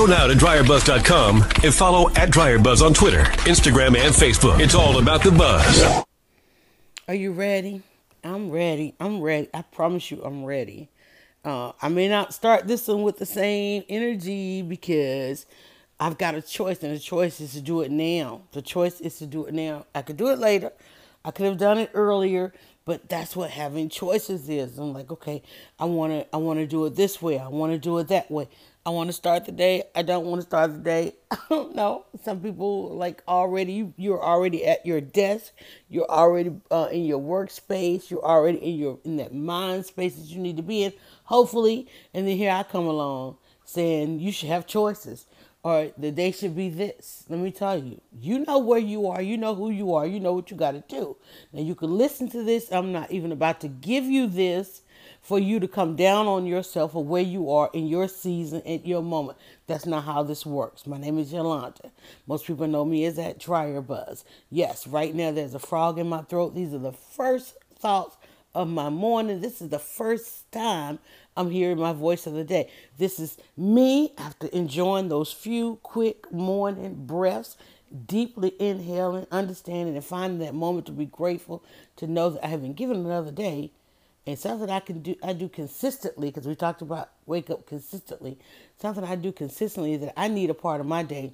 Go now to dryerbuzz.com and follow at dryerbuzz on Twitter, Instagram, and Facebook. It's all about the buzz. Are you ready? I'm ready. I'm ready. I promise you, I'm ready. Uh, I may not start this one with the same energy because I've got a choice, and the choice is to do it now. The choice is to do it now. I could do it later. I could have done it earlier, but that's what having choices is. I'm like, okay, I want to I want to do it this way. I want to do it that way. I want to start the day. I don't want to start the day. I don't know. Some people like already you're already at your desk. You're already uh, in your workspace. You're already in your in that mind space that you need to be in. Hopefully, and then here I come along saying you should have choices or the day should be this. Let me tell you, you know where you are, you know who you are, you know what you got to do. Now, you can listen to this. I'm not even about to give you this for you to come down on yourself or where you are in your season at your moment. That's not how this works. My name is Yolanda. Most people know me as that dryer buzz. Yes, right now there's a frog in my throat. These are the first thoughts of my morning. This is the first time I'm hearing my voice of the day. This is me after enjoying those few quick morning breaths, deeply inhaling, understanding, and finding that moment to be grateful to know that I have been given another day. And something I can do, I do consistently, because we talked about wake up consistently. Something I do consistently that I need a part of my day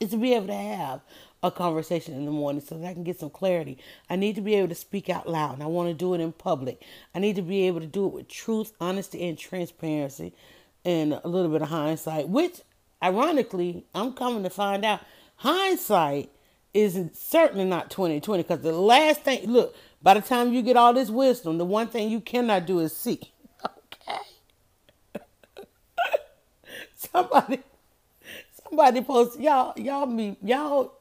is to be able to have a conversation in the morning so that I can get some clarity. I need to be able to speak out loud and I want to do it in public. I need to be able to do it with truth, honesty, and transparency and a little bit of hindsight, which ironically, I'm coming to find out hindsight is certainly not 2020 because the last thing, look, by the time you get all this wisdom, the one thing you cannot do is see. Okay. Somebody somebody post y'all y'all me y'all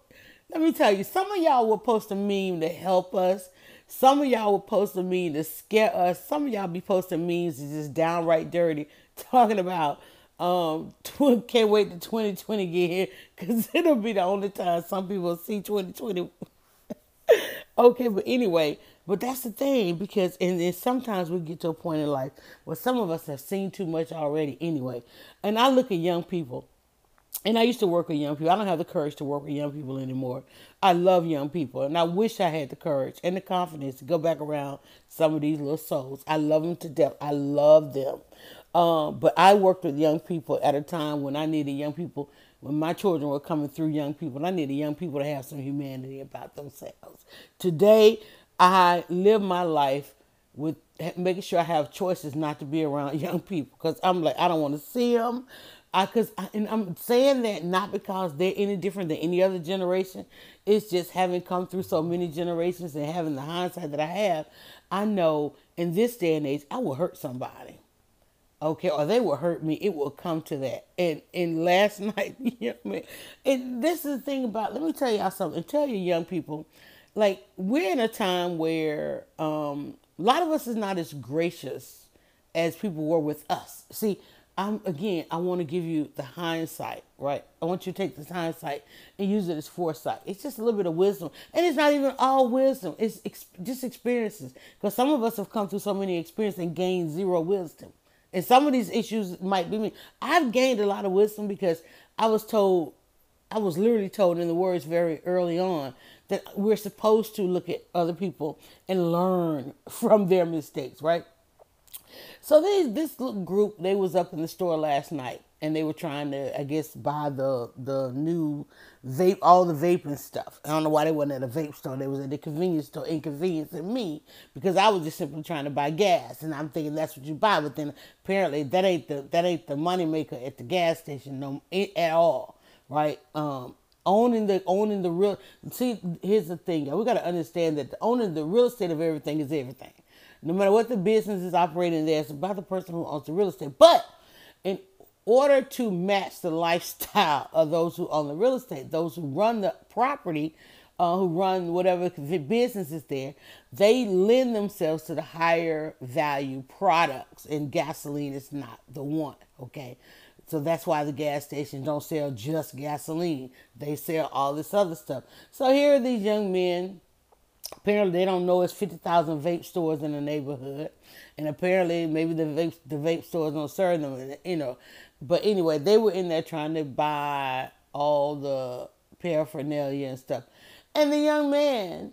let me tell you, some of y'all will post a meme to help us. Some of y'all will post a meme to scare us. Some of y'all be posting memes that's just downright dirty, talking about um can't wait to 2020 get here because it'll be the only time some people see 2020. Okay, but anyway, but that's the thing because and then sometimes we get to a point in life where some of us have seen too much already anyway. And I look at young people and I used to work with young people. I don't have the courage to work with young people anymore. I love young people, and I wish I had the courage and the confidence to go back around some of these little souls. I love them to death. I love them. Um, but I worked with young people at a time when I needed young people, when my children were coming through young people, I needed young people to have some humanity about themselves. Today, I live my life with making sure I have choices not to be around young people because I'm like, I don't want to see them. I cause I, and I'm saying that not because they're any different than any other generation. It's just having come through so many generations and having the hindsight that I have. I know in this day and age, I will hurt somebody. Okay, or they will hurt me. It will come to that. And and last night, you know, and this is the thing about. Let me tell y'all something. Tell you young people, like we're in a time where um, a lot of us is not as gracious as people were with us. See I'm again, I want to give you the hindsight, right? I want you to take this hindsight and use it as foresight. It's just a little bit of wisdom, and it's not even all wisdom. It's ex- just experiences, because some of us have come through so many experiences and gained zero wisdom. And some of these issues might be me. I've gained a lot of wisdom because I was told, I was literally told in the words very early on that we're supposed to look at other people and learn from their mistakes, right? So they, this little group, they was up in the store last night, and they were trying to, I guess, buy the the new vape, all the vaping stuff. I don't know why they wasn't at a vape store. They was at the convenience store, inconveniencing me because I was just simply trying to buy gas, and I'm thinking that's what you buy. But then apparently that ain't the that ain't the money maker at the gas station no at all, right? Um, owning the owning the real. See, here's the thing, We got to understand that the owning the real estate of everything is everything. No matter what the business is operating there, it's about the person who owns the real estate. But in order to match the lifestyle of those who own the real estate, those who run the property, uh, who run whatever business is there, they lend themselves to the higher value products, and gasoline is not the one. Okay, so that's why the gas stations don't sell just gasoline; they sell all this other stuff. So here are these young men apparently they don't know it's 50,000 vape stores in the neighborhood. And apparently maybe the vape, the vape stores don't serve them, you know. But anyway, they were in there trying to buy all the paraphernalia and stuff. And the young man,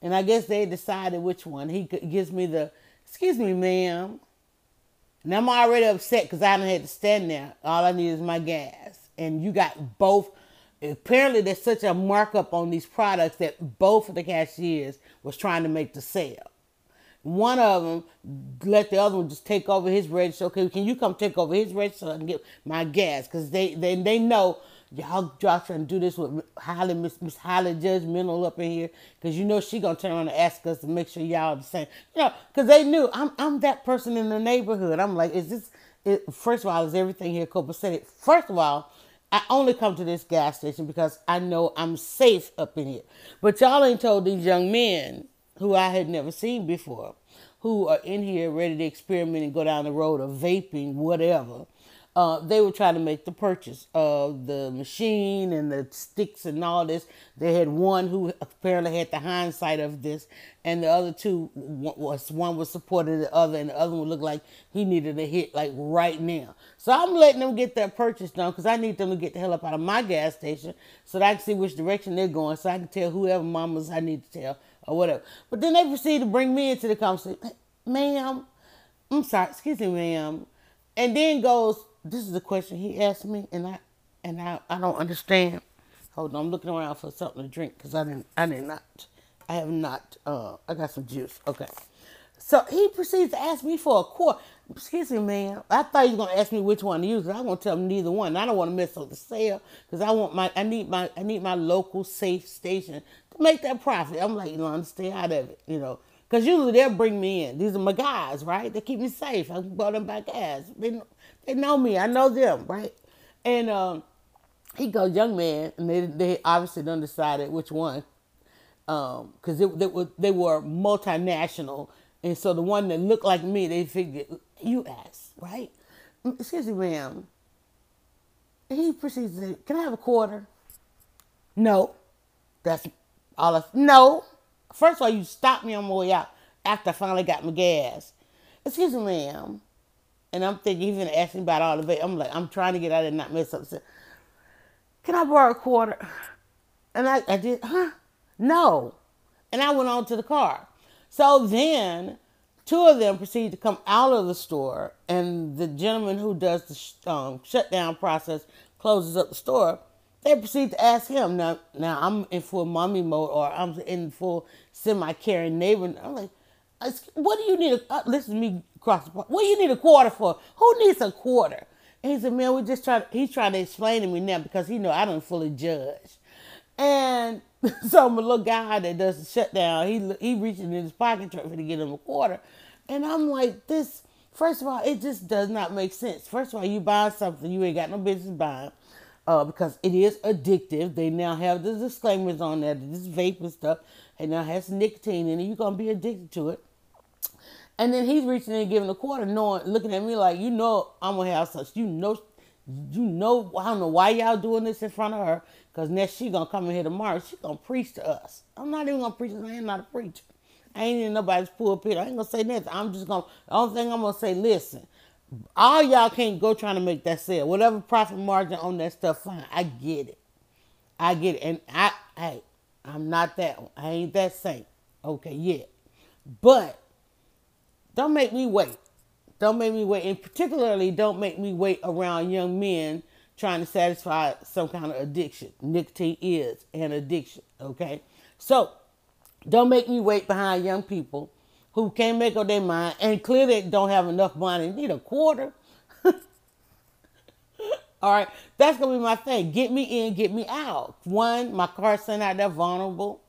and I guess they decided which one, he gives me the, excuse me, ma'am. And I'm already upset because I don't have to stand there. All I need is my gas. And you got both apparently there's such a markup on these products that both of the cashiers was trying to make the sale. One of them let the other one just take over his register. Okay, can you come take over his register and get my gas? Because they, they they know y'all y'all trying to do this with highly Miss, Miss highly judgmental up in here. Because you know she gonna turn around and ask us to make sure y'all the same. You know, because they knew I'm I'm that person in the neighborhood. I'm like, is this? It, first of all, is everything here copacetic? First of all, I only come to this gas station because I know I'm safe up in here. But y'all ain't told these young men who I had never seen before, who are in here ready to experiment and go down the road of vaping, whatever, uh, they were trying to make the purchase of the machine and the sticks and all this. They had one who apparently had the hindsight of this, and the other two was one was supporting the other, and the other one looked like he needed a hit like right now. So I'm letting them get that purchase done because I need them to get the hell up out of my gas station so that I can see which direction they're going, so I can tell whoever mamas I need to tell or whatever. But then they proceed to bring me into the conversation, ma'am. I'm sorry, excuse me, ma'am. And then goes this is a question he asked me, and I and I, I don't understand. Hold on, I'm looking around for something to drink because I didn't I did not I have not uh I got some juice. Okay. So he proceeds to ask me for a quart. Excuse me, man. I thought he was gonna ask me which one to use. I won't tell him neither one. I don't want to mess up the sale because I want my I need my I need my local safe station to make that profit. I'm like, you know, I'm stay out of it, you know. Because usually they'll bring me in. These are my guys, right? They keep me safe. I bought them by gas. They, they know me. I know them, right? And um, he goes, young man, and they, they obviously done decided which one, because um, they, were they were multinational, and so the one that looked like me, they figured you asked, right? Mm, excuse me, ma'am. He proceeds to say, "Can I have a quarter?" No, that's all. I, no, first of all, you stopped me on my way out after I finally got my gas. Excuse me, ma'am. And I'm thinking he's gonna ask me about all of it. I'm like, I'm trying to get out and not mess up. So, Can I borrow a quarter? And I, I did, huh? No. And I went on to the car. So then two of them proceeded to come out of the store, and the gentleman who does the um, shutdown process closes up the store. They proceed to ask him. Now, now I'm in full mommy mode, or I'm in full semi-caring neighbor. I'm like, what do you need? Uh, listen to me across the park. What do you need a quarter for? Who needs a quarter? And he said, man, we just trying. He's trying to explain to me now because he know I don't fully judge. And so my little guy that does the shutdown, he he reaching in his pocket trying to get him a quarter, and I'm like, this. First of all, it just does not make sense. First of all, you buy something you ain't got no business buying. Uh, because it is addictive. They now have the disclaimers on there. This and stuff, and now has nicotine in it. You're gonna be addicted to it. And then he's reaching in giving a quarter, knowing, looking at me like, you know, I'm gonna have such. You know, you know, I don't know why y'all doing this in front of her, because next she gonna come in here tomorrow. She gonna preach to us. I'm not even gonna preach. I am not a preacher. I ain't in nobody's pulpit. I ain't gonna say nothing. I'm just gonna. The only thing I'm gonna say, listen, all y'all can't go trying to make that sale. Whatever profit margin on that stuff, fine. I get it. I get it. And I, hey, I'm not that. I ain't that saint. Okay, yet. But don't make me wait. Don't make me wait. And particularly, don't make me wait around young men trying to satisfy some kind of addiction. Nicotine is an addiction, okay? So, don't make me wait behind young people who can't make up their mind and clearly don't have enough money. Need a quarter. All right, that's gonna be my thing. Get me in, get me out. One, my car's sitting out there vulnerable.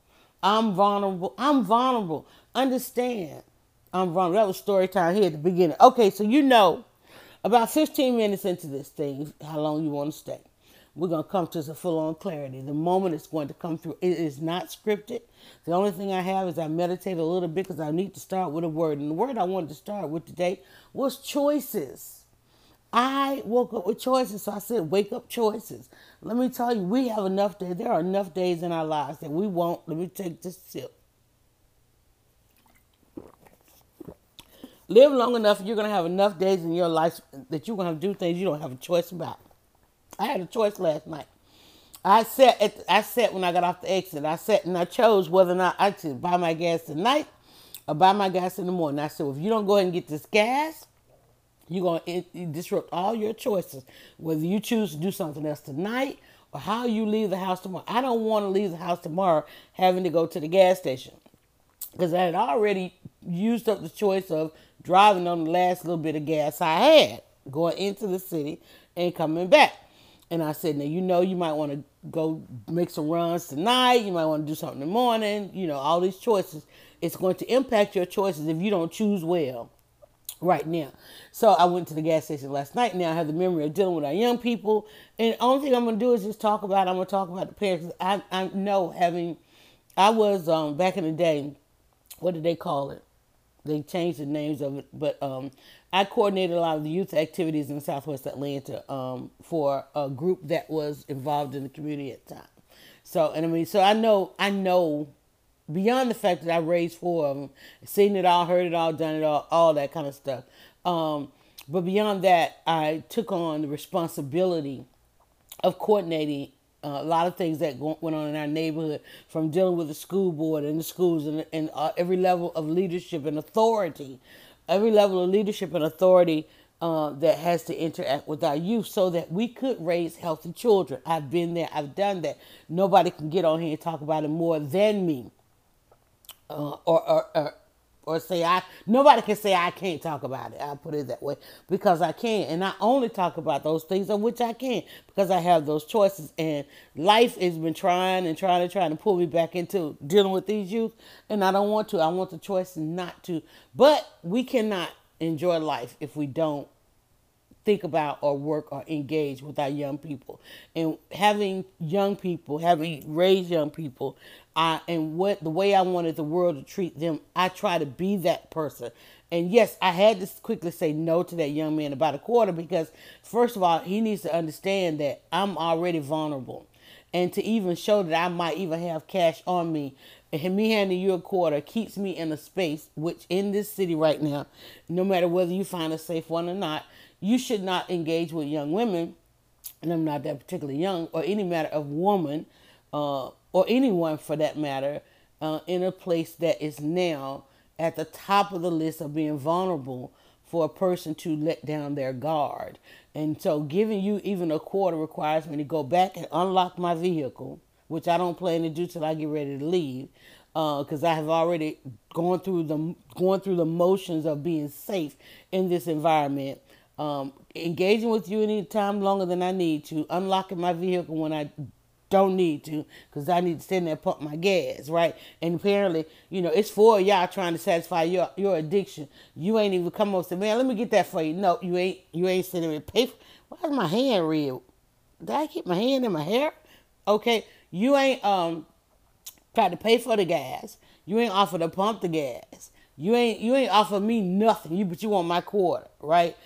I'm vulnerable. I'm vulnerable. Understand. I'm wrong. That was story time here at the beginning. Okay, so you know about 15 minutes into this thing, how long you want to stay. We're going to come to some full on clarity. The moment it's going to come through, it is not scripted. The only thing I have is I meditate a little bit because I need to start with a word. And the word I wanted to start with today was choices. I woke up with choices, so I said, wake up choices. Let me tell you, we have enough days. There are enough days in our lives that we won't. Let me take this sip. Live long enough, you're gonna have enough days in your life that you're have to do things you don't have a choice about. I had a choice last night. I sat at I sat when I got off the exit. I sat and I chose whether or not I should buy my gas tonight or buy my gas in the morning. I said, well, if you don't go ahead and get this gas, you're going to disrupt all your choices, whether you choose to do something else tonight or how you leave the house tomorrow. I don't want to leave the house tomorrow having to go to the gas station because I had already used up the choice of driving on the last little bit of gas I had going into the city and coming back. And I said, now you know you might want to go make some runs tonight. You might want to do something in the morning. You know, all these choices. It's going to impact your choices if you don't choose well right now. So I went to the gas station last night. Now I have the memory of dealing with our young people. And the only thing I'm going to do is just talk about, I'm going to talk about the parents. I, I know having, I was um, back in the day, what did they call it? They changed the names of it, but um, I coordinated a lot of the youth activities in Southwest Atlanta um, for a group that was involved in the community at the time. So, and I mean, so I know, I know beyond the fact that I raised four of them, seen it all, heard it all, done it all, all that kind of stuff. Um, but beyond that, I took on the responsibility of coordinating uh, a lot of things that go, went on in our neighborhood, from dealing with the school board and the schools and, and uh, every level of leadership and authority, every level of leadership and authority uh, that has to interact with our youth so that we could raise healthy children. I've been there, I've done that. Nobody can get on here and talk about it more than me uh, or, or, or or say I nobody can say I can't talk about it. I'll put it that way because I can, and I only talk about those things of which I can because I have those choices. And life has been trying and trying and trying to pull me back into dealing with these youth, and I don't want to. I want the choice not to. But we cannot enjoy life if we don't think about or work or engage with our young people. And having young people, having raised young people, I and what the way I wanted the world to treat them, I try to be that person. And yes, I had to quickly say no to that young man about a quarter because first of all, he needs to understand that I'm already vulnerable. And to even show that I might even have cash on me and me handing you a quarter keeps me in a space which in this city right now, no matter whether you find a safe one or not, you should not engage with young women, and I'm not that particularly young, or any matter of woman, uh, or anyone for that matter, uh, in a place that is now at the top of the list of being vulnerable for a person to let down their guard. And so, giving you even a quarter requires me to go back and unlock my vehicle, which I don't plan to do till I get ready to leave, because uh, I have already gone through the going through the motions of being safe in this environment um, engaging with you any time longer than I need to, unlocking my vehicle when I don't need to, because I need to stand there pump my gas, right? And apparently, you know, it's for y'all trying to satisfy your your addiction. You ain't even come up and say, man, let me get that for you. No, you ain't you ain't sitting there pay for why is my hand red? Did I keep my hand in my hair? Okay, you ain't um tried to pay for the gas. You ain't offered to pump the gas. You ain't you ain't offer me nothing. You but you want my quarter, right?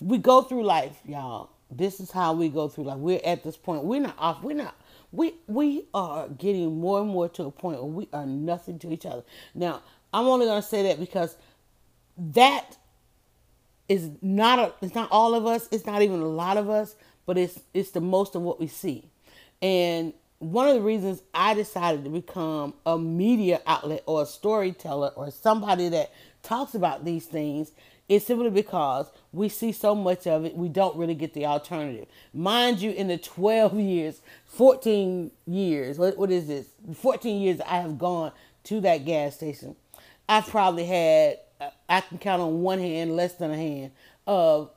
We go through life, y'all. This is how we go through life. We're at this point. We're not off. We're not. We we are getting more and more to a point where we are nothing to each other. Now, I'm only gonna say that because that is not a. It's not all of us. It's not even a lot of us. But it's it's the most of what we see. And one of the reasons I decided to become a media outlet or a storyteller or somebody that talks about these things is simply because we see so much of it, we don't really get the alternative. Mind you, in the 12 years, 14 years, what, what is this? 14 years I have gone to that gas station. I've probably had, uh, I can count on one hand, less than a hand, of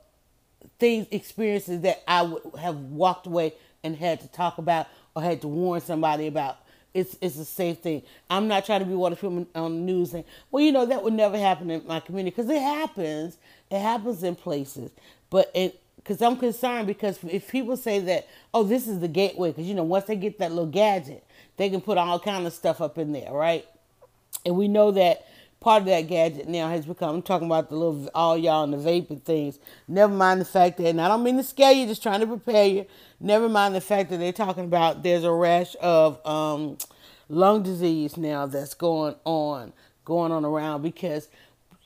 things, experiences that I would have walked away and had to talk about or had to warn somebody about it's it's a safe thing. I'm not trying to be one of people on the news saying, well, you know, that would never happen in my community because it happens. It happens in places, but it because I'm concerned because if people say that, oh, this is the gateway, because you know, once they get that little gadget, they can put all kind of stuff up in there, right? And we know that part of that gadget now has become. I'm talking about the little all y'all and the vaping things. Never mind the fact that, and I don't mean to scare you, just trying to prepare you. Never mind the fact that they're talking about there's a rash of um, lung disease now that's going on, going on around because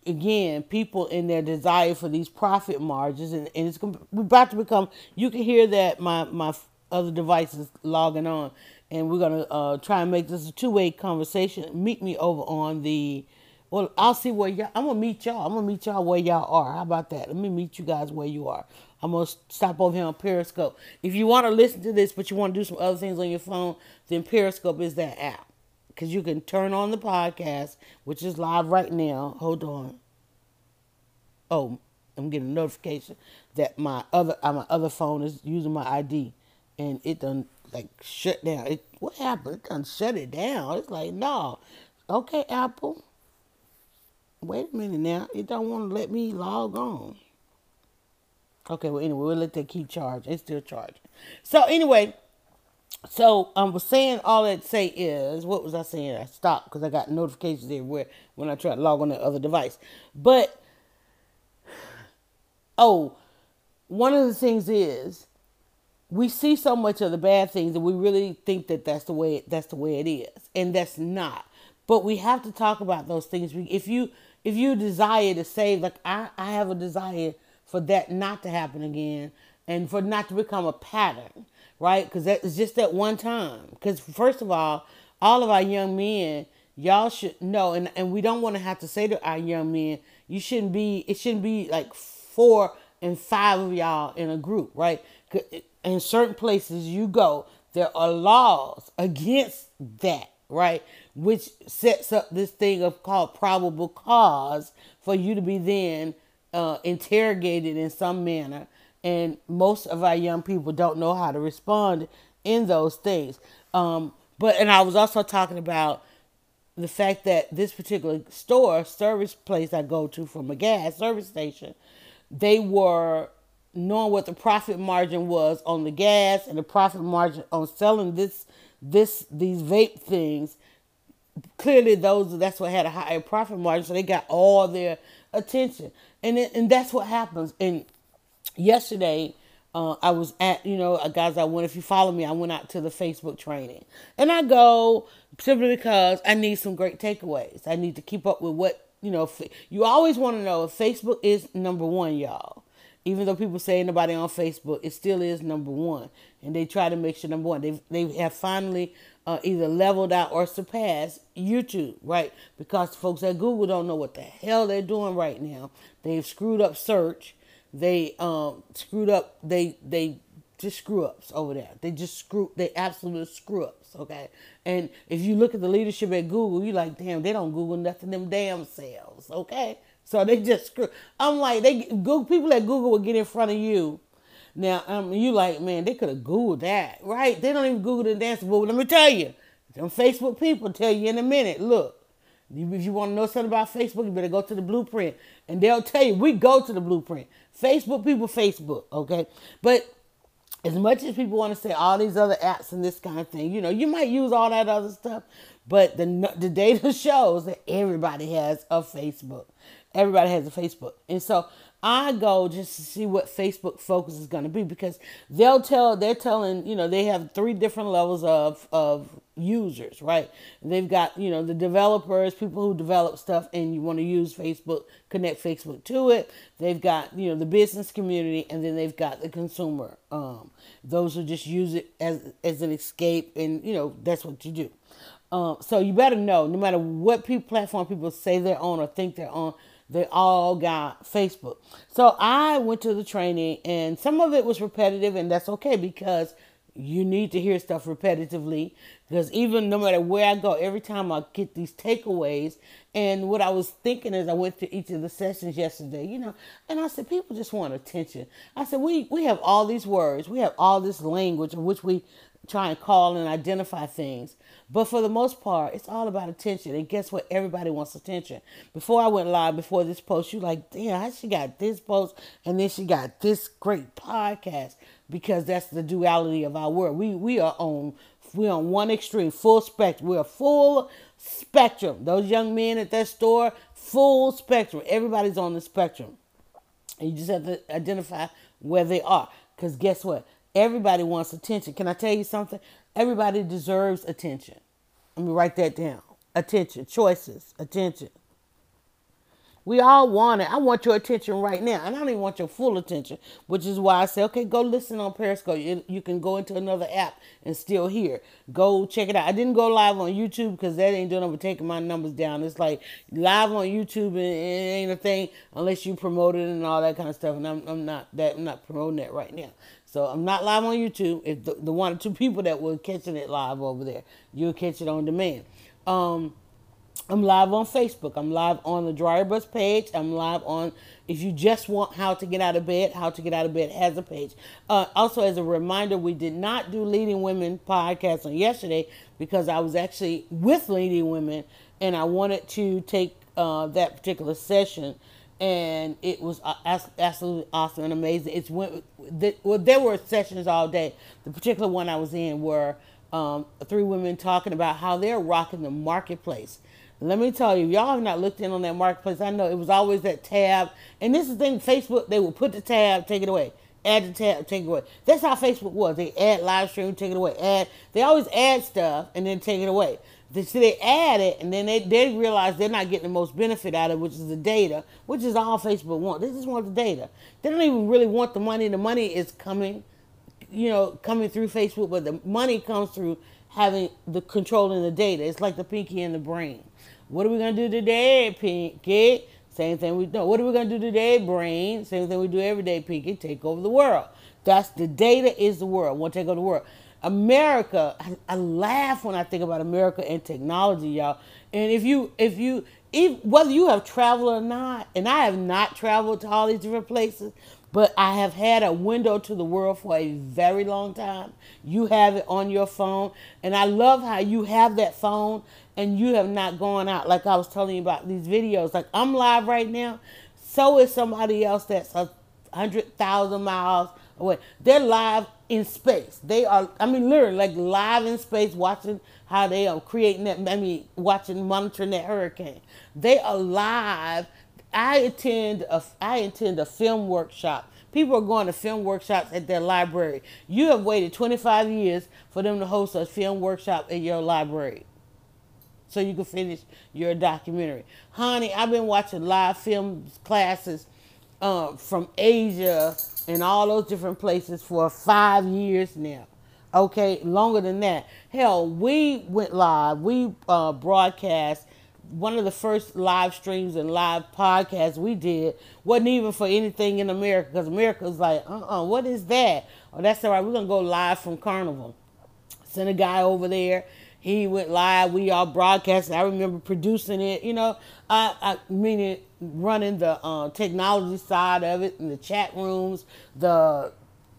again, people in their desire for these profit margins, and, and it's we're about to become. You can hear that my my other devices logging on, and we're gonna uh, try and make this a two way conversation. Meet me over on the. Well, I'll see where y'all. I'm gonna meet y'all. I'm gonna meet y'all where y'all are. How about that? Let me meet you guys where you are. I'm gonna stop over here on Periscope. If you want to listen to this, but you want to do some other things on your phone, then Periscope is that app because you can turn on the podcast, which is live right now. Hold on. Oh, I'm getting a notification that my other uh, my other phone is using my ID, and it done like shut down. It what happened? It done shut it down. It's like no, okay, Apple. Wait a minute now. It don't want to let me log on. Okay, well anyway, we'll let that keep charging. It's still charging. So anyway, so I um, was saying all that say is what was I saying? I stopped because I got notifications everywhere when I tried to log on the other device. But oh, one of the things is we see so much of the bad things and we really think that that's the way that's the way it is, and that's not. But we have to talk about those things. If you if you desire to save, like I, I have a desire for that not to happen again, and for not to become a pattern right? Because that is just that one time. Because first of all, all of our young men, y'all should know, and, and we don't want to have to say to our young men, you shouldn't be, it shouldn't be like four and five of y'all in a group, right? In certain places you go, there are laws against that, right? Which sets up this thing of called probable cause for you to be then uh, interrogated in some manner and most of our young people don't know how to respond in those things. Um, but and I was also talking about the fact that this particular store service place I go to from a gas service station, they were knowing what the profit margin was on the gas and the profit margin on selling this this these vape things clearly those that's what had a higher profit margin so they got all their attention and it, and that's what happens and yesterday uh, I was at, you know, uh, guys, I went, if you follow me, I went out to the Facebook training. And I go simply because I need some great takeaways. I need to keep up with what, you know, you always want to know if Facebook is number one, y'all. Even though people say nobody on Facebook, it still is number one. And they try to make sure number one. They, they have finally uh, either leveled out or surpassed YouTube, right? Because folks at Google don't know what the hell they're doing right now. They've screwed up search they um screwed up they they just screw ups over there. They just screw they absolute screw ups, okay? And if you look at the leadership at Google, you like, damn, they don't Google nothing them damn selves, okay? So they just screw. I'm like, they Google people at Google will get in front of you. Now, um, you like, man, they could have Googled that, right? They don't even Google the dance but Let me tell you, them Facebook people tell you in a minute. Look, if you want to know something about Facebook, you better go to the blueprint, and they'll tell you. We go to the blueprint. Facebook people, Facebook, okay? But as much as people want to say all these other apps and this kind of thing, you know, you might use all that other stuff, but the the data shows that everybody has a Facebook. Everybody has a Facebook, and so I go just to see what Facebook focus is going to be because they'll tell they're telling you know they have three different levels of of users right? They've got you know the developers people who develop stuff and you want to use Facebook connect Facebook to it. They've got you know the business community and then they've got the consumer. Um, those who just use it as as an escape and you know that's what you do. Um, so you better know no matter what people platform people say they're on or think they're on they all got Facebook. So I went to the training and some of it was repetitive and that's okay because you need to hear stuff repetitively because even no matter where I go, every time I get these takeaways. And what I was thinking as I went to each of the sessions yesterday, you know, and I said, people just want attention. I said, we, we have all these words, we have all this language in which we try and call and identify things. But for the most part, it's all about attention. And guess what? Everybody wants attention. Before I went live, before this post, you like, damn, how she got this post and then she got this great podcast because that's the duality of our world. We we are on we're on one extreme, full spectrum. We're a full spectrum. Those young men at that store, full spectrum. Everybody's on the spectrum. And you just have to identify where they are. Because guess what? Everybody wants attention. Can I tell you something? Everybody deserves attention. Let me write that down. Attention, choices, attention. We all want it. I want your attention right now, and I don't even want your full attention, which is why I say, okay, go listen on Periscope. You, you can go into another app and still hear. Go check it out. I didn't go live on YouTube because that ain't doing but taking my numbers down. It's like live on YouTube and it ain't a thing unless you promote it and all that kind of stuff. And I'm, I'm not that I'm not promoting that right now. So I'm not live on YouTube. If the, the one or two people that were catching it live over there, you'll catch it on demand. Um, I'm live on Facebook. I'm live on the Dryer Buzz page. I'm live on, if you just want how to get out of bed, how to get out of bed has a page. Uh, also, as a reminder, we did not do Leading Women podcast on yesterday because I was actually with Leading Women and I wanted to take uh, that particular session. And it was absolutely awesome and amazing. It's went, well, there were sessions all day. The particular one I was in were um, three women talking about how they're rocking the marketplace let me tell you, y'all have not looked in on that marketplace. I know it was always that tab. And this is the thing, Facebook, they will put the tab, take it away. Add the tab, take it away. That's how Facebook was. They add live stream, take it away. Add they always add stuff and then take it away. They, so they add it and then they, they realize they're not getting the most benefit out of it, which is the data, which is all Facebook wants. They just want the data. They don't even really want the money. The money is coming, you know, coming through Facebook, but the money comes through having the control in the data. It's like the pinky and the brain. What are we gonna do today, Pinky? Same thing we know. What are we gonna do today, Brain? Same thing we do every day, Pinky. Take over the world. That's the data is the world. To take over the world. America, I, I, laugh when I think about America and technology, y'all. And if you, if you, if, whether you have traveled or not, and I have not traveled to all these different places, but I have had a window to the world for a very long time. You have it on your phone, and I love how you have that phone and you have not gone out. Like I was telling you about these videos. Like I'm live right now, so is somebody else that's a hundred thousand miles away. They're live in space. They are, I mean, literally like live in space, watching how they are creating that. I mean, watching, monitoring that hurricane. They are live. I attend a, I attend a film workshop. People are going to film workshops at their library. You have waited 25 years for them to host a film workshop at your library so you can finish your documentary. Honey, I've been watching live film classes uh, from Asia and all those different places for five years now. Okay, longer than that. Hell, we went live. We uh, broadcast one of the first live streams and live podcasts we did wasn't even for anything in America because America's like, uh uh, what is that? Oh, that's all right. We're going to go live from Carnival. Sent a guy over there he went live. We all broadcast. I remember producing it. You know, I, I meaning running the uh, technology side of it, and the chat rooms, the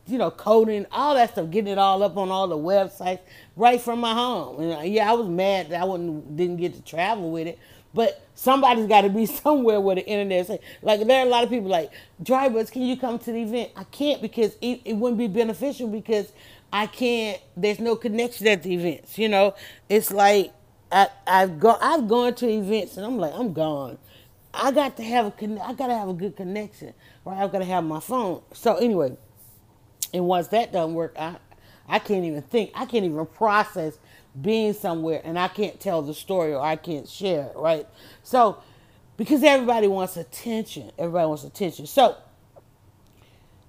you know coding, all that stuff, getting it all up on all the websites right from my home. And uh, yeah, I was mad that I wouldn't didn't get to travel with it. But somebody's got to be somewhere where the internet is. Like there are a lot of people like drivers. Can you come to the event? I can't because it, it wouldn't be beneficial because I can't. There's no connection at the events. You know, it's like I, I've gone. I've gone to events and I'm like, I'm gone. I got to have a. I got to have a good connection, right? I've got to have my phone. So anyway, and once that doesn't work, I, I can't even think. I can't even process being somewhere, and I can't tell the story or I can't share it, right? So, because everybody wants attention, everybody wants attention. So,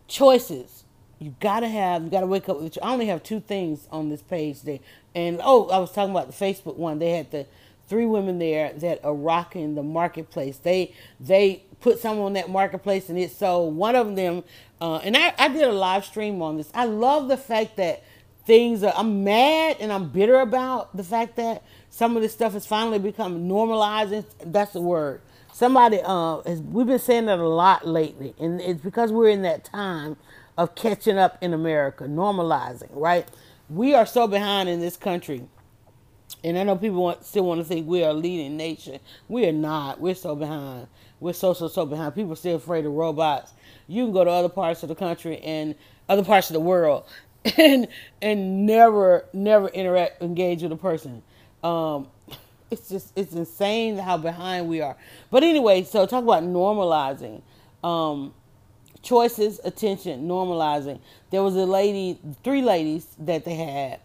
choices you gotta have you gotta wake up with i only have two things on this page there and oh i was talking about the facebook one they had the three women there that are rocking the marketplace. They they put some on that marketplace and it sold. One of them uh, and I, I did a live stream on this. I love the fact that things are i'm mad and i'm bitter about the fact that some of this stuff has finally become normalizing. That's the word. Somebody uh has, we've been saying that a lot lately and it's because we're in that time of catching up in America, normalizing, right? We are so behind in this country. And I know people want, still want to think we are a leading nation. We are not. We're so behind. We're so, so, so behind. People are still afraid of robots. You can go to other parts of the country and other parts of the world and and never, never interact, engage with a person. Um, it's just, it's insane how behind we are. But anyway, so talk about normalizing. Um, choices, attention, normalizing. There was a lady, three ladies that they had,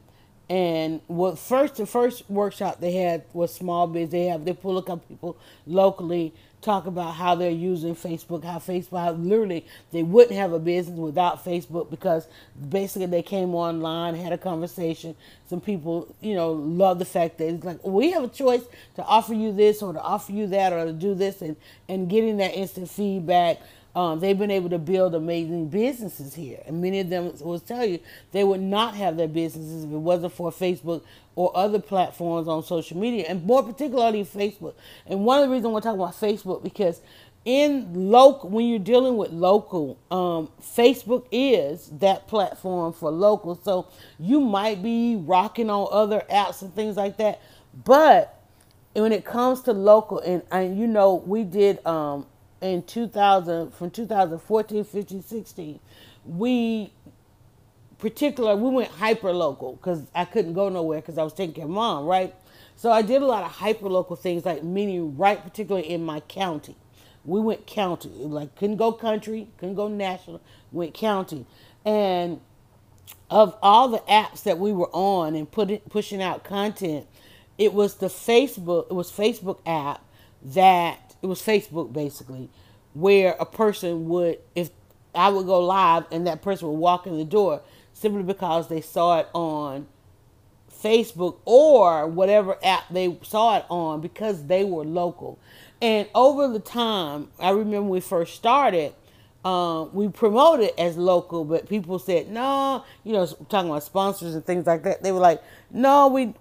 And what first the first workshop they had was small biz. They have they pull a couple people locally talk about how they're using Facebook, how Facebook, how literally they wouldn't have a business without Facebook because basically they came online, had a conversation. Some people, you know, love the fact that it's like we have a choice to offer you this or to offer you that or to do this, and and getting that instant feedback. Um, they've been able to build amazing businesses here, and many of them will tell you they would not have their businesses if it wasn't for Facebook or other platforms on social media, and more particularly Facebook. And one of the reasons we're talking about Facebook because in local, when you're dealing with local, um, Facebook is that platform for local. So you might be rocking on other apps and things like that, but when it comes to local, and, and you know, we did um, in 2000 from 2014 15 16 we particular we went hyper local because i couldn't go nowhere because i was taking care of mom right? So i did a lot of hyper local things like meaning right particularly in my county. We went county like couldn't go country couldn't go national went county. And of all the apps that we were on and put it, pushing out content it was the facebook it was facebook app that it was Facebook basically, where a person would, if I would go live and that person would walk in the door simply because they saw it on Facebook or whatever app they saw it on because they were local. And over the time, I remember when we first started, um, we promoted as local, but people said no. You know, talking about sponsors and things like that. They were like, no, we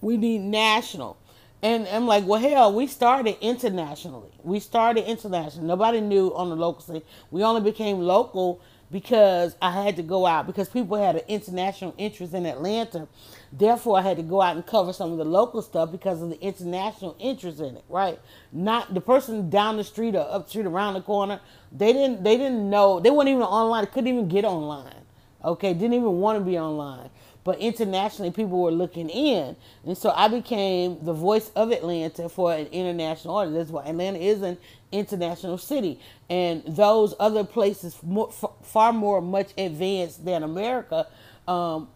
we need national. And I'm like, well, hell, we started internationally. We started international. Nobody knew on the local scene. We only became local because I had to go out because people had an international interest in Atlanta. Therefore, I had to go out and cover some of the local stuff because of the international interest in it. Right? Not the person down the street or up street around the corner. They didn't. They didn't know. They weren't even online. They couldn't even get online. Okay, didn't even want to be online but internationally people were looking in. And so I became the voice of Atlanta for an international audience. That's why Atlanta is an international city. And those other places, far more much advanced than America, um,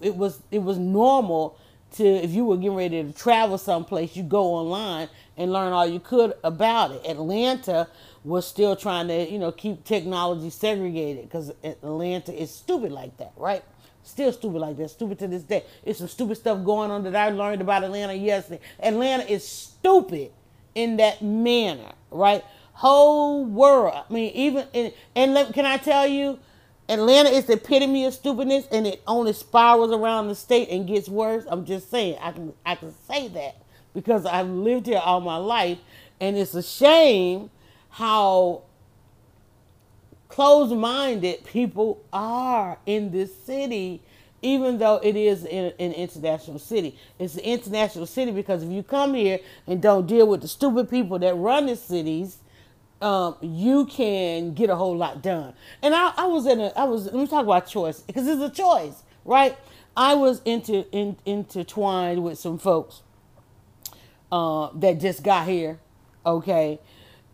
it was it was normal to if you were getting ready to travel someplace, you go online and learn all you could about it. Atlanta was still trying to you know keep technology segregated because Atlanta is stupid like that, right? Still stupid like that. Stupid to this day. It's some stupid stuff going on that I learned about Atlanta yesterday. Atlanta is stupid in that manner, right? Whole world. I mean, even in, and let, can I tell you, Atlanta is the epitome of stupidness, and it only spirals around the state and gets worse. I'm just saying, I can I can say that because I've lived here all my life, and it's a shame how closed minded people are in this city, even though it is in an international city. It's an international city because if you come here and don't deal with the stupid people that run the cities, um, you can get a whole lot done. And I, I was in a, I was, let me talk about choice because it's a choice, right? I was into, in, intertwined with some folks uh, that just got here, okay?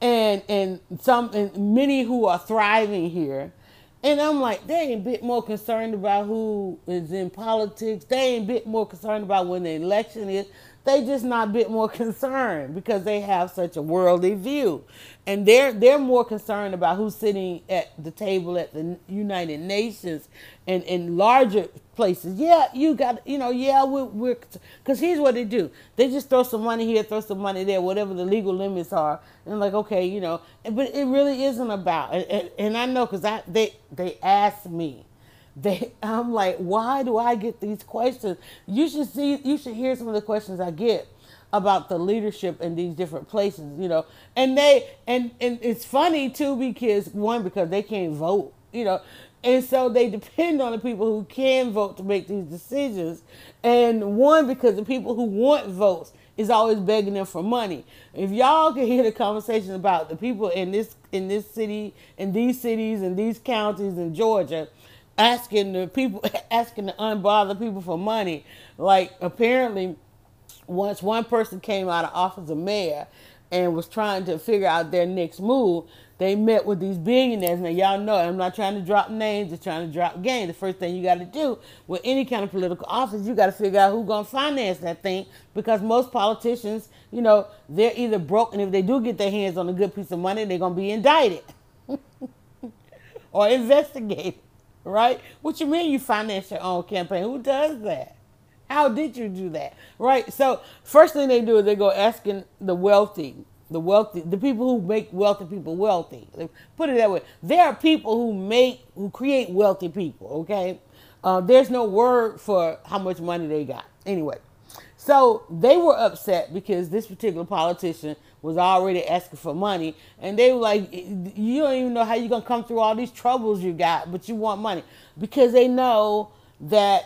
And and some and many who are thriving here. And i'm like they ain't a bit more concerned about who is in politics. They ain't bit more concerned about when the election is they just not a bit more concerned because they have such a worldly view. And they're they're more concerned about who's sitting at the table at the united nations and in larger places. Yeah you got you know yeah we're because here's what they do. They just throw some money here throw some money there whatever the legal limits are. And like okay you know but it really isn't about and, and i know because i they they asked me they I'm like, why do I get these questions? You should see you should hear some of the questions I get about the leadership in these different places, you know. And they and and it's funny too because one because they can't vote, you know. And so they depend on the people who can vote to make these decisions. And one because the people who want votes is always begging them for money. If y'all could hear the conversation about the people in this in this city, in these cities, in these counties in Georgia, asking the people, asking the unbothered people for money. Like apparently, once one person came out of office of mayor and was trying to figure out their next move, they met with these billionaires. Now y'all know I'm not trying to drop names, just trying to drop game. The first thing you got to do with any kind of political office, you got to figure out who's gonna finance that thing because most politicians, you know, they're either broke, and if they do get their hands on a good piece of money, they're gonna be indicted or investigated, right? What you mean you finance your own campaign? Who does that? How did you do that? Right? So first thing they do is they go asking the wealthy, the wealthy, the people who make wealthy people wealthy. Put it that way. There are people who make, who create wealthy people. Okay, uh, there's no word for how much money they got. Anyway, so they were upset because this particular politician was already asking for money, and they were like, "You don't even know how you're gonna come through all these troubles you got, but you want money," because they know that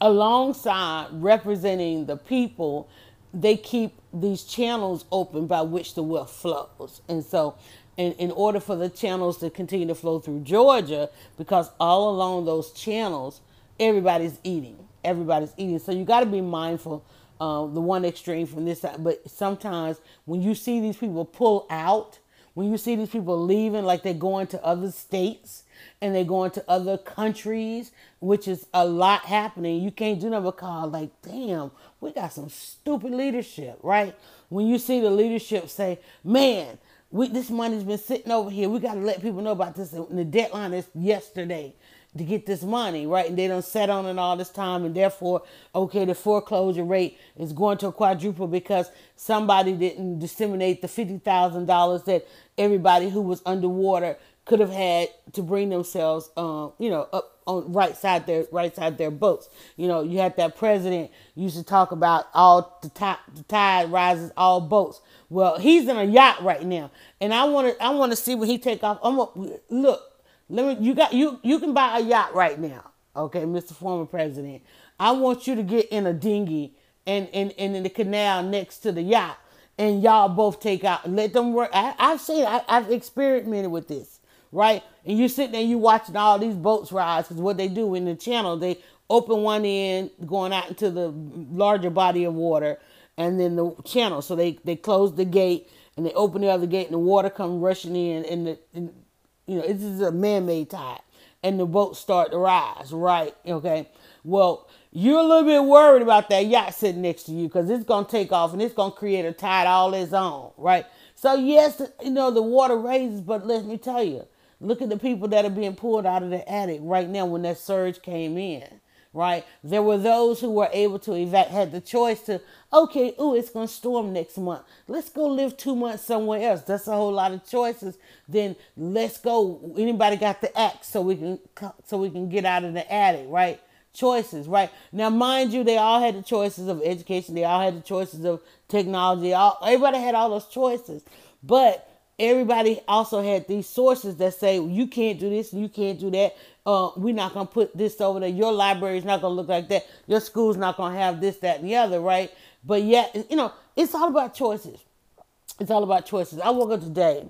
alongside representing the people, they keep these channels open by which the wealth flows. And so, in, in order for the channels to continue to flow through Georgia, because all along those channels, everybody's eating. Everybody's eating. So, you got to be mindful. Uh, the one extreme from this side, but sometimes when you see these people pull out, when you see these people leaving, like they're going to other states, and they're going to other countries, which is a lot happening. You can't do nothing call like, damn, we got some stupid leadership, right? When you see the leadership say, man, we, this money's been sitting over here. We got to let people know about this. And the deadline is yesterday to get this money, right? And they don't set on it all this time, and therefore, okay, the foreclosure rate is going to quadruple because somebody didn't disseminate the fifty thousand dollars that everybody who was underwater could have had to bring themselves, um, you know, up on right side their right side their boats. You know, you had that president used to talk about all the tide, the tide rises all boats. Well, he's in a yacht right now, and I want to I want to see when he take off. I'm gonna, look. Let me. You got you. You can buy a yacht right now, okay, Mr. Former President. I want you to get in a dinghy and and, and in the canal next to the yacht, and y'all both take out. Let them work. I, I've seen. I, I've experimented with this right? And you sitting there, and you watching all these boats rise because what they do in the channel, they open one end going out into the larger body of water, and then the channel. So they they close the gate and they open the other gate, and the water come rushing in, and the and, you know this is a man-made tide, and the boats start to rise, right? Okay, well. You're a little bit worried about that yacht sitting next to you because it's to take off and it's to create a tide all its own, right? So, yes, you know, the water raises, but let me tell you, Look at the people that are being pulled out of the attic right now when that surge came in. Right, there were those who were able to evac had the choice to okay, ooh, it's gonna storm next month. Let's go live two months somewhere else. That's a whole lot of choices. Then let's go. Anybody got the axe so we can so we can get out of the attic, right? choices, right? Now, mind you, they all had the choices of education. They all had the choices of technology. All everybody had all those choices, but everybody also had these sources that say you can't do this, and you can't do that. Uh, we're not gonna put this over there. Your library is not gonna look like that. Your school's not gonna have this, that, and the other, right? But yet, you know, it's all about choices. It's all about choices. I woke up today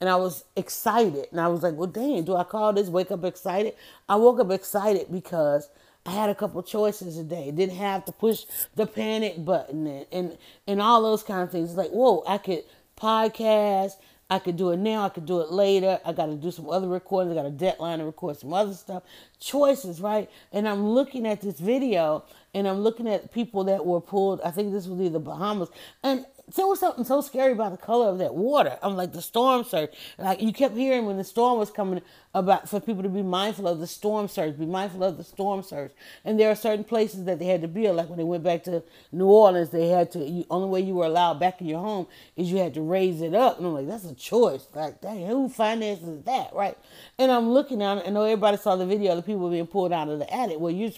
and I was excited, and I was like, "Well, dang, do I call this wake up excited?" I woke up excited because I had a couple choices today. Didn't have to push the panic button and and, and all those kind of things. It's like, whoa, I could podcast. I could do it now. I could do it later. I got to do some other recordings. I got a deadline to record some other stuff. Choices, right? And I'm looking at this video and I'm looking at people that were pulled. I think this was either Bahamas. And there was something so scary about the color of that water. I'm like the storm surge. Like you kept hearing when the storm was coming about for people to be mindful of the storm surge, be mindful of the storm surge. And there are certain places that they had to build. Like when they went back to New Orleans, they had to. You, only way you were allowed back in your home is you had to raise it up. And I'm like, that's a choice. Like, dang, who finances that, right? And I'm looking at. I know everybody saw the video of the people being pulled out of the attic. Well, you.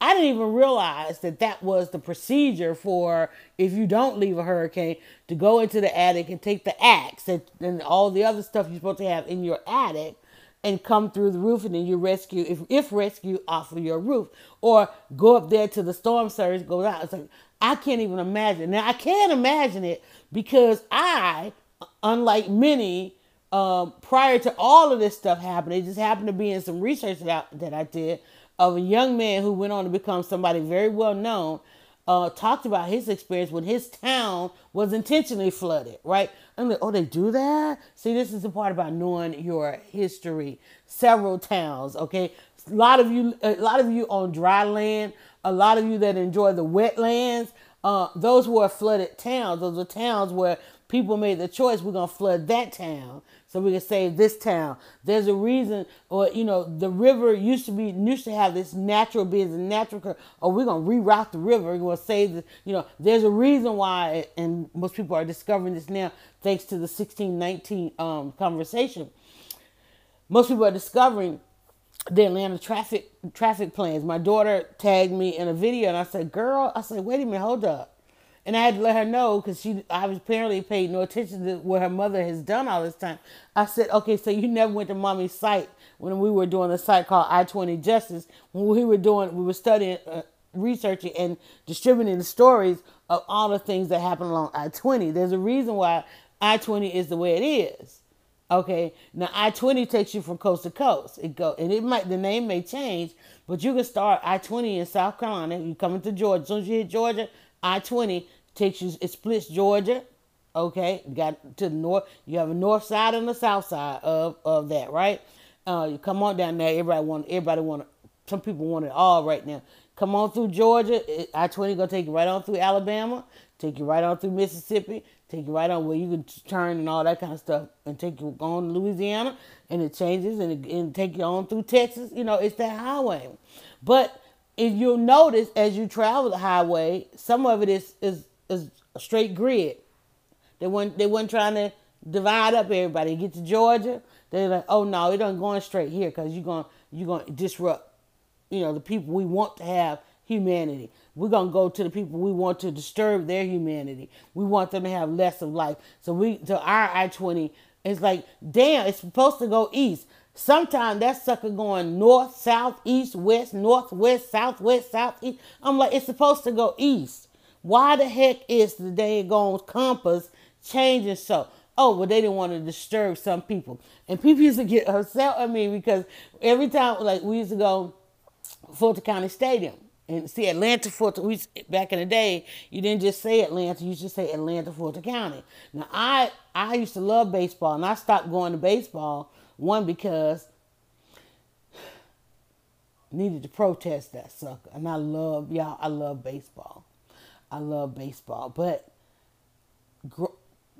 I didn't even realize that that was the procedure for if you don't leave a hurricane to go into the attic and take the axe and, and all the other stuff you're supposed to have in your attic and come through the roof and then you rescue if if rescue off of your roof or go up there to the storm surge goes out. It's like I can't even imagine. Now I can't imagine it because I, unlike many, um, prior to all of this stuff happening, it just happened to be in some research that that I did of a young man who went on to become somebody very well known uh, talked about his experience when his town was intentionally flooded, right? I'm like, oh, they do that? See, this is the part about knowing your history. Several towns, okay? A lot of you, a lot of you on dry land, a lot of you that enjoy the wetlands, uh, those were flooded towns. Those were towns where people made the choice, we're going to flood that town so we can save this town. There's a reason, or you know, the river used to be used to have this natural being, a natural. Or oh, we're gonna reroute the river. We're gonna save the. You know, there's a reason why, and most people are discovering this now thanks to the 1619 um, conversation. Most people are discovering the Atlanta traffic traffic plans. My daughter tagged me in a video, and I said, "Girl," I said, "Wait a minute, hold up." And I had to let her know because she I was apparently paid no attention to what her mother has done all this time. I said, okay, so you never went to mommy's site when we were doing a site called I twenty Justice. When we were doing, we were studying, uh, researching, and distributing the stories of all the things that happen along I twenty. There's a reason why I twenty is the way it is. Okay, now I twenty takes you from coast to coast. It go and it might the name may change, but you can start I twenty in South Carolina. You come into Georgia. As soon as you hit Georgia, I twenty takes you. It splits Georgia. Okay, got to the north. You have a north side and a south side of of that, right? Uh, you come on down there. Everybody want. Everybody want. Some people want it all right now. Come on through Georgia. I twenty gonna take you right on through Alabama. Take you right on through Mississippi. Take you right on where you can turn and all that kind of stuff, and take you on to Louisiana, and it changes and, it, and take you on through Texas. You know, it's that highway. But if you'll notice as you travel the highway, some of it is is is a straight grid. They weren't they weren't trying to divide up everybody. Get to Georgia, they're like, oh no, it don't going straight here because you're going you're to disrupt, you know, the people we want to have humanity. We're gonna go to the people we want to disturb their humanity. We want them to have less of life. So we to our I twenty, is like, damn, it's supposed to go east. Sometimes that sucker going north, south, east, west, north, west, south, west, south, east. I'm like, it's supposed to go east. Why the heck is the daggone compass changing so? Oh, well, they didn't want to disturb some people. And people used to get upset at me because every time, like, we used to go Fulton County Stadium and see Atlanta Fulton. We back in the day, you didn't just say Atlanta; you just say Atlanta Fulton County. Now, I I used to love baseball, and I stopped going to baseball one because needed to protest that sucker, and I love y'all. I love baseball. I love baseball, but gr-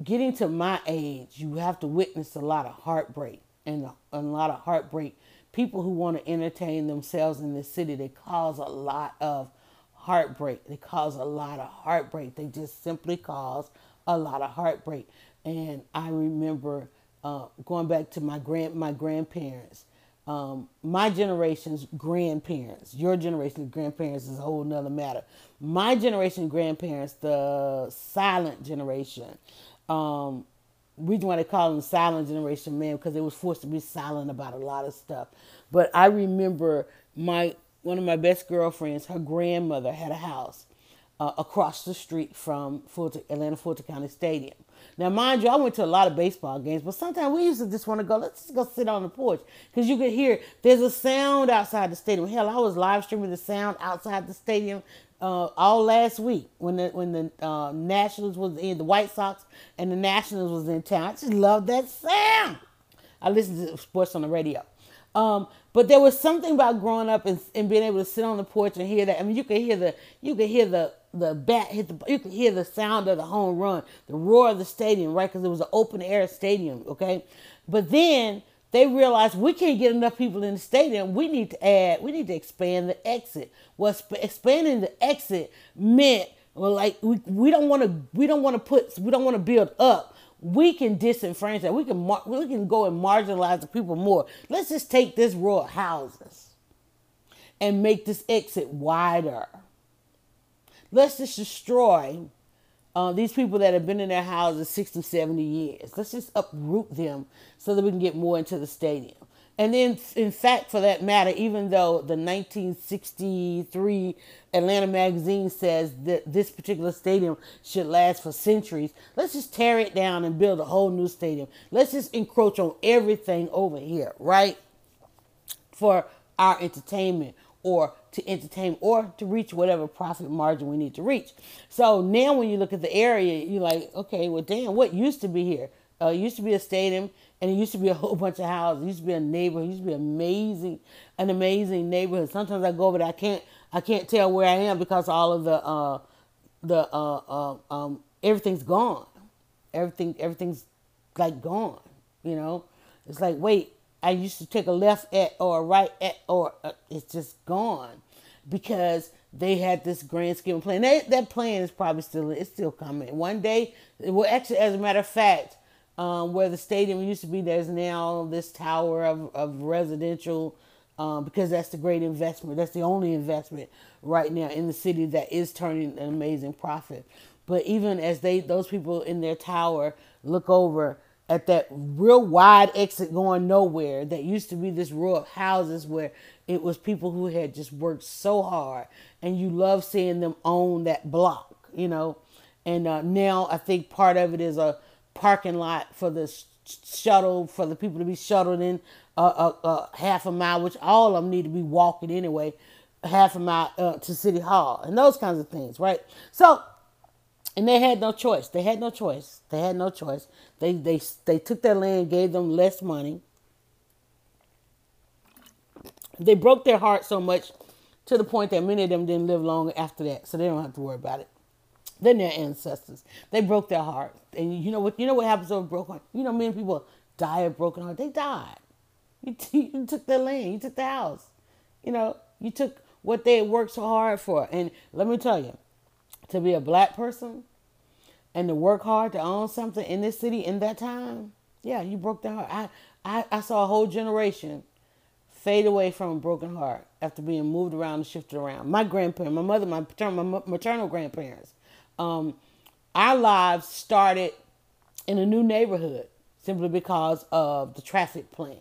getting to my age, you have to witness a lot of heartbreak and a, a lot of heartbreak. People who want to entertain themselves in this city, they cause a lot of heartbreak. They cause a lot of heartbreak. They just simply cause a lot of heartbreak. And I remember uh, going back to my grand my grandparents um, my generation's grandparents, your generation's grandparents is a whole nother matter. My generation grandparents, the silent generation, um, we want to call them silent generation man because they was forced to be silent about a lot of stuff. But I remember my one of my best girlfriends, her grandmother had a house uh, across the street from Fulton, Atlanta Fulton County Stadium. Now, mind you, I went to a lot of baseball games, but sometimes we used to just want to go, let's just go sit on the porch. Because you could hear there's a sound outside the stadium. Hell, I was live streaming the sound outside the stadium uh, all last week when the when the uh, Nationals was in, the White Sox and the Nationals was in town. I just love that sound. I listen to sports on the radio. Um, but there was something about growing up and, and being able to sit on the porch and hear that. I mean, you could hear the you could hear the the bat hit the, you could hear the sound of the home run, the roar of the stadium, right? Because it was an open air stadium, okay? But then they realized we can't get enough people in the stadium. We need to add, we need to expand the exit. Well, sp- expanding the exit meant, well, like we, we don't want to, we don't want to put, we don't want to build up. We can disenfranchise. We can, mar- we can go and marginalize the people more. Let's just take this row of houses and make this exit wider Let's just destroy uh, these people that have been in their houses 60, 70 years. Let's just uproot them so that we can get more into the stadium. And then, in fact, for that matter, even though the 1963 Atlanta magazine says that this particular stadium should last for centuries, let's just tear it down and build a whole new stadium. Let's just encroach on everything over here, right? For our entertainment or to entertain or to reach whatever profit margin we need to reach. So now when you look at the area, you're like, okay, well, damn, what used to be here? Uh, it used to be a stadium and it used to be a whole bunch of houses. It used to be a neighborhood. It used to be amazing, an amazing neighborhood. Sometimes I go over there, I can't, I can't tell where I am because all of the, uh, the, uh, uh, um, everything's gone. Everything, everything's like gone. You know, it's like, wait, I used to take a left at or a right at or uh, it's just gone because they had this grand scheme plan. They, that plan is probably still it's still coming. One day, well, actually, as a matter of fact, um, where the stadium used to be, there's now this tower of, of residential um, because that's the great investment. That's the only investment right now in the city that is turning an amazing profit. But even as they those people in their tower look over at that real wide exit going nowhere that used to be this row of houses where it was people who had just worked so hard and you love seeing them own that block you know and uh, now i think part of it is a parking lot for the sh- shuttle for the people to be shuttled in a uh, uh, uh, half a mile which all of them need to be walking anyway half a mile uh, to city hall and those kinds of things right so and they had no choice. They had no choice. They had no choice. They they they took their land, gave them less money. They broke their heart so much to the point that many of them didn't live long after that, so they don't have to worry about it. Then their ancestors, they broke their heart, and you know what? You know what happens over broken heart? You know, many people die of broken heart. They died. You, t- you took their land. You took the house. You know, you took what they worked so hard for. And let me tell you, to be a black person and to work hard to own something in this city in that time, yeah, you broke their heart. I, I, I saw a whole generation fade away from a broken heart after being moved around and shifted around. My grandparents, my mother, my paternal, my maternal grandparents, um, our lives started in a new neighborhood simply because of the traffic plan,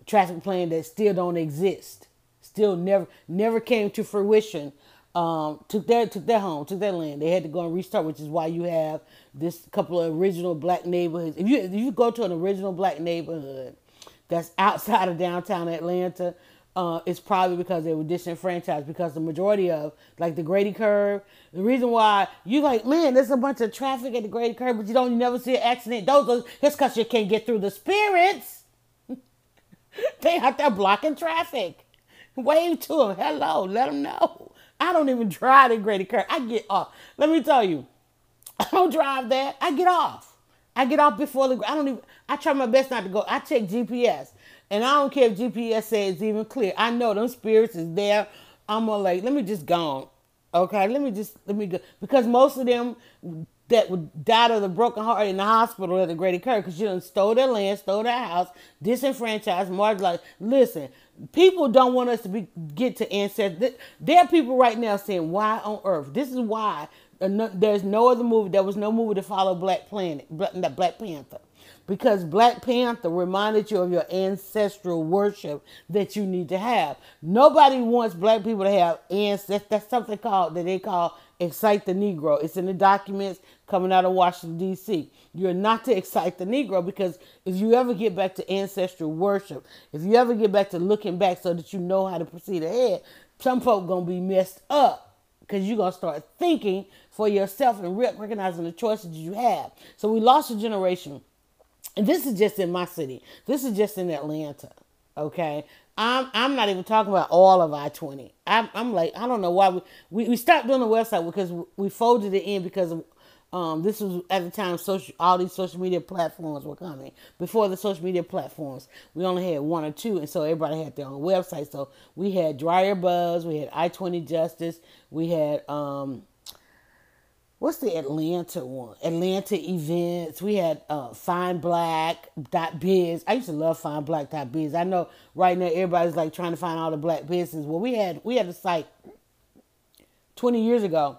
a traffic plan that still don't exist, still never never came to fruition um, took their took their home, took their land. They had to go and restart, which is why you have this couple of original black neighborhoods. If you if you go to an original black neighborhood that's outside of downtown Atlanta, uh, it's probably because they were disenfranchised. Because the majority of like the Grady Curve, the reason why you like, man, there's a bunch of traffic at the Grady Curve, but you don't you never see an accident. Those are it's because you can't get through the spirits. they out there blocking traffic. Wave to them, hello, let them know. I don't even drive the Grady Curve. I get off. Let me tell you, I don't drive that. I get off. I get off before the. I don't even. I try my best not to go. I check GPS, and I don't care if GPS says it's even clear. I know them spirits is there. I'm gonna like. Let me just go on. Okay. Let me just let me go because most of them that would die of the broken heart in the hospital at the Grady Curve because you done stole their land, stole their house, disenfranchised, marginalized. Listen, people don't want us to be get to ancestors. There are people right now saying, "Why on earth?" This is why uh, there's no other movie. There was no movie to follow Black Planet, Black Panther, because Black Panther reminded you of your ancestral worship that you need to have. Nobody wants black people to have ancestors. That's something called that they call excite the Negro. It's in the documents coming out of Washington, D.C. You're not to excite the Negro because if you ever get back to ancestral worship, if you ever get back to looking back so that you know how to proceed ahead, some folk gonna be messed up because you're gonna start thinking for yourself and recognizing the choices you have. So we lost a generation. And this is just in my city. This is just in Atlanta. Okay. I'm I'm not even talking about all of I twenty. I'm I'm like I don't know why we, we we stopped doing the website because we folded it in because of, um this was at the time social all these social media platforms were coming before the social media platforms we only had one or two and so everybody had their own website so we had Dryer Buzz we had I twenty Justice we had um what's the Atlanta one? Atlanta events. We had uh, Fine Black dot biz. I used to love Fine Black biz. I know right now everybody's like trying to find all the black businesses. Well, we had we had a site twenty years ago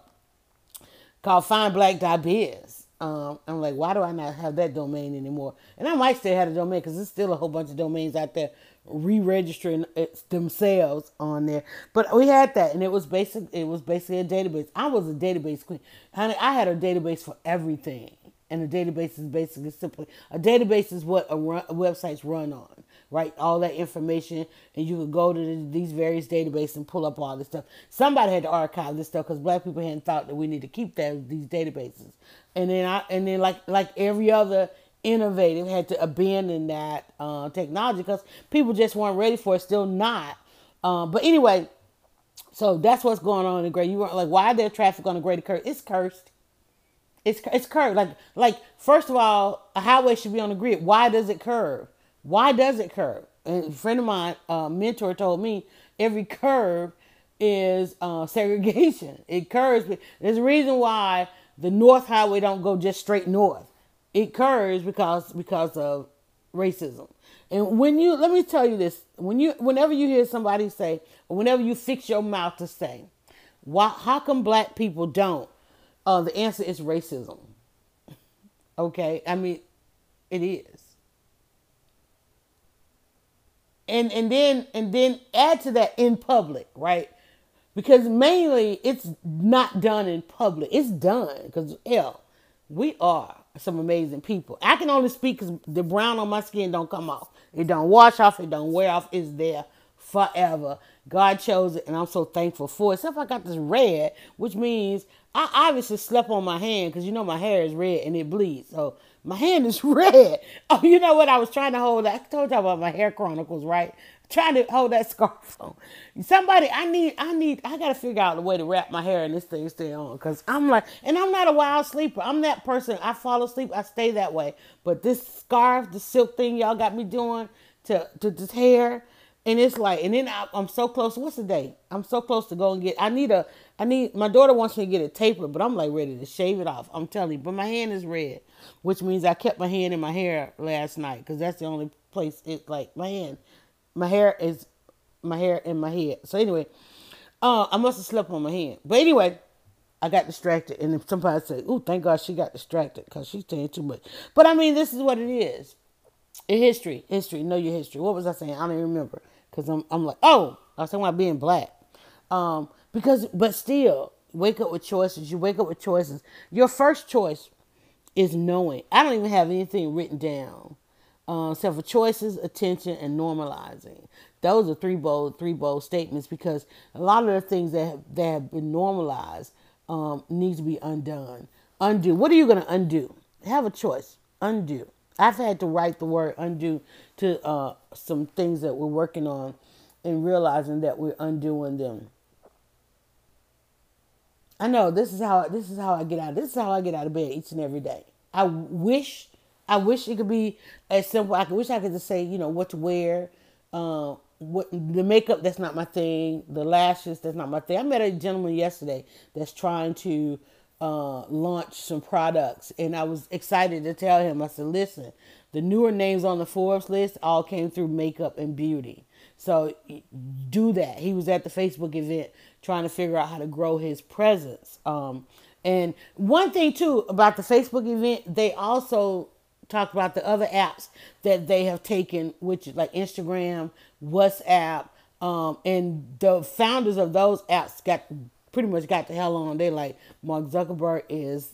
called Fine Black dot biz. Um, I'm like, why do I not have that domain anymore? And I might still have a domain because there's still a whole bunch of domains out there re-registering themselves on there. But we had that, and it was basic. It was basically a database. I was a database queen, honey. I had a database for everything, and a database is basically simply a database is what a, run, a website's run on. Right? All that information, and you could go to the, these various databases and pull up all this stuff. Somebody had to archive this stuff because black people hadn't thought that we need to keep that these databases. And then I and then like like every other innovative had to abandon that uh, technology because people just weren't ready for it. Still not. Um, but anyway, so that's what's going on in the great. You weren't like, why there traffic on the Grady curve? It's cursed. It's it's curved. Like like first of all, a highway should be on the grid. Why does it curve? Why does it curve? A friend of mine, mentor, told me every curve is uh, segregation. It curves. There's a reason why the North Highway don't go just straight north. It curves because because of racism. And when you let me tell you this, when you whenever you hear somebody say, or whenever you fix your mouth to say, why how come black people don't? Uh, the answer is racism. Okay, I mean, it is. And and then and then add to that in public, right? Because mainly it's not done in public. It's done because hell, we are some amazing people. I can only speak because the brown on my skin don't come off. It don't wash off. It don't wear off. It's there forever. God chose it, and I'm so thankful for it. Except I got this red, which means I obviously slept on my hand because you know my hair is red and it bleeds. So my hand is red. Oh, you know what? I was trying to hold. I told y'all about my hair chronicles, right? Trying to hold that scarf on. Somebody, I need, I need, I gotta figure out a way to wrap my hair and this thing stay on. Cause I'm like, and I'm not a wild sleeper. I'm that person. I fall asleep. I stay that way. But this scarf, the silk thing y'all got me doing to to this hair, and it's like, and then I, am so close. What's the day? I'm so close to go and get. I need a. I need. My daughter wants me to get a taper, but I'm like ready to shave it off. I'm telling you. But my hand is red, which means I kept my hand in my hair last night because that's the only place it like my hand. My hair is my hair in my head. So anyway, uh, I must have slept on my hand. But anyway, I got distracted, and somebody said, "Oh, thank God she got distracted because she's saying too much." But I mean, this is what it is. History, history, know your history. What was I saying? I don't even remember because I'm I'm like, oh, I was talking about being black. Um, because but still, wake up with choices. You wake up with choices. Your first choice is knowing. I don't even have anything written down. Uh, choices, attention, and normalizing. Those are three bold, three bold statements because a lot of the things that have, that have been normalized um, needs to be undone. Undo. What are you going to undo? Have a choice. Undo. I've had to write the word undo to uh, some things that we're working on and realizing that we're undoing them. I know this is how this is how I get out. This is how I get out of bed each and every day. I wish I wish it could be as simple. I wish I could just say, you know, what to wear, uh, what the makeup. That's not my thing. The lashes. That's not my thing. I met a gentleman yesterday that's trying to uh, launch some products, and I was excited to tell him. I said, "Listen, the newer names on the Forbes list all came through makeup and beauty. So do that." He was at the Facebook event trying to figure out how to grow his presence. Um, and one thing too about the Facebook event, they also talked about the other apps that they have taken, which is like Instagram, WhatsApp, um, and the founders of those apps got pretty much got the hell on. They like Mark Zuckerberg is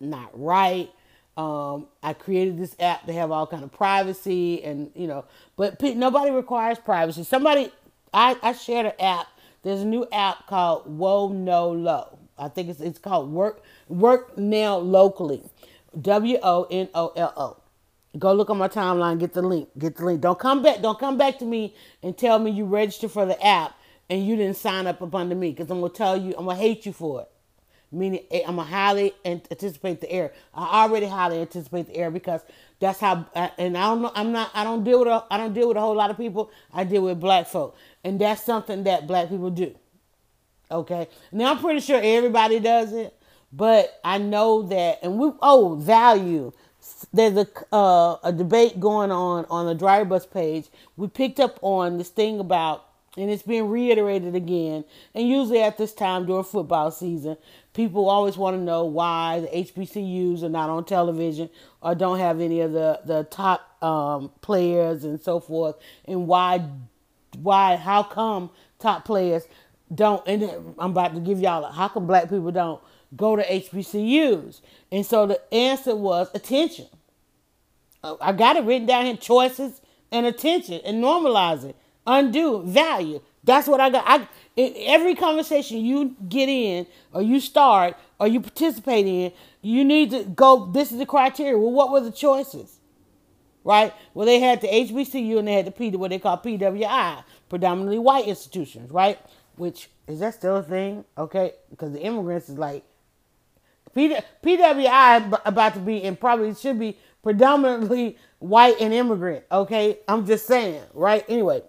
not right. Um, I created this app to have all kind of privacy and you know, but nobody requires privacy. Somebody, I, I shared an app. There's a new app called Wonolo. I think it's it's called Work Work Now Locally, W O N O L O. Go look on my timeline. Get the link. Get the link. Don't come back. Don't come back to me and tell me you registered for the app and you didn't sign up up under me because I'm gonna tell you I'm gonna hate you for it. Meaning eh, I'm gonna highly anticipate the error. I already highly anticipate the error because that's how. And I don't know. I'm not. I don't deal with. A, I don't deal with a whole lot of people. I deal with black folk, and that's something that black people do. Okay. Now I'm pretty sure everybody does it, but I know that. And we oh value. There's a uh, a debate going on on the Dryer Buzz page. We picked up on this thing about and it's being reiterated again. And usually at this time during football season, people always want to know why the HBCUs are not on television or don't have any of the the top um, players and so forth, and why why how come top players don't? And I'm about to give y'all a, how come black people don't go to HBCUs? And so the answer was attention. I got it written down here: choices, and attention and normalize it. Undo value. That's what I got. I every conversation you get in or you start or you participate in, you need to go. This is the criteria. Well, what were the choices? Right. Well, they had the HBCU and they had the P, what they call PWI, predominantly white institutions. Right. Which is that still a thing? Okay, because the immigrants is like PWI about to be and probably should be predominantly white and immigrant. Okay, I'm just saying, right? Anyway,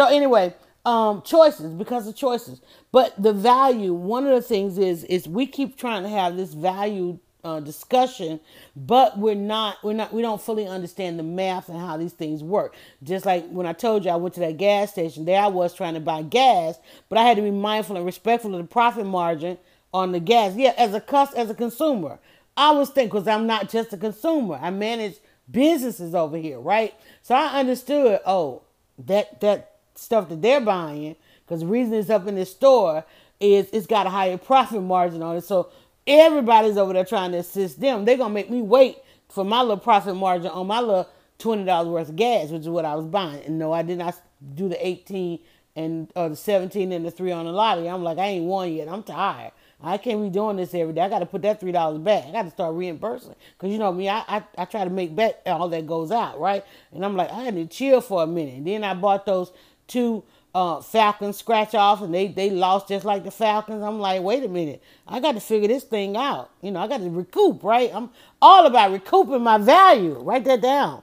so anyway, um, choices because of choices, but the value. One of the things is is we keep trying to have this value uh, discussion, but we're not we're not we don't fully understand the math and how these things work. Just like when I told you I went to that gas station, there I was trying to buy gas, but I had to be mindful and respectful of the profit margin on the gas. Yeah, as a cus as a consumer, I was thinking because I'm not just a consumer. I manage businesses over here, right? So I understood. Oh, that that stuff that they're buying because the reason it's up in this store is it's got a higher profit margin on it. So everybody's over there trying to assist them. They're gonna make me wait for my little profit margin on my little twenty dollars worth of gas, which is what I was buying. And no, I did not do the eighteen and or the seventeen and the three on the lottery. I'm like, I ain't won yet. I'm tired. I can't be doing this every day. I got to put that three dollars back. I got to start reimbursing because you know me. I, I I try to make back all that goes out, right? And I'm like, I had to chill for a minute. And then I bought those two uh, Falcons scratch off, and they they lost just like the Falcons. I'm like, wait a minute, I got to figure this thing out. You know, I got to recoup, right? I'm all about recouping my value. Write that down.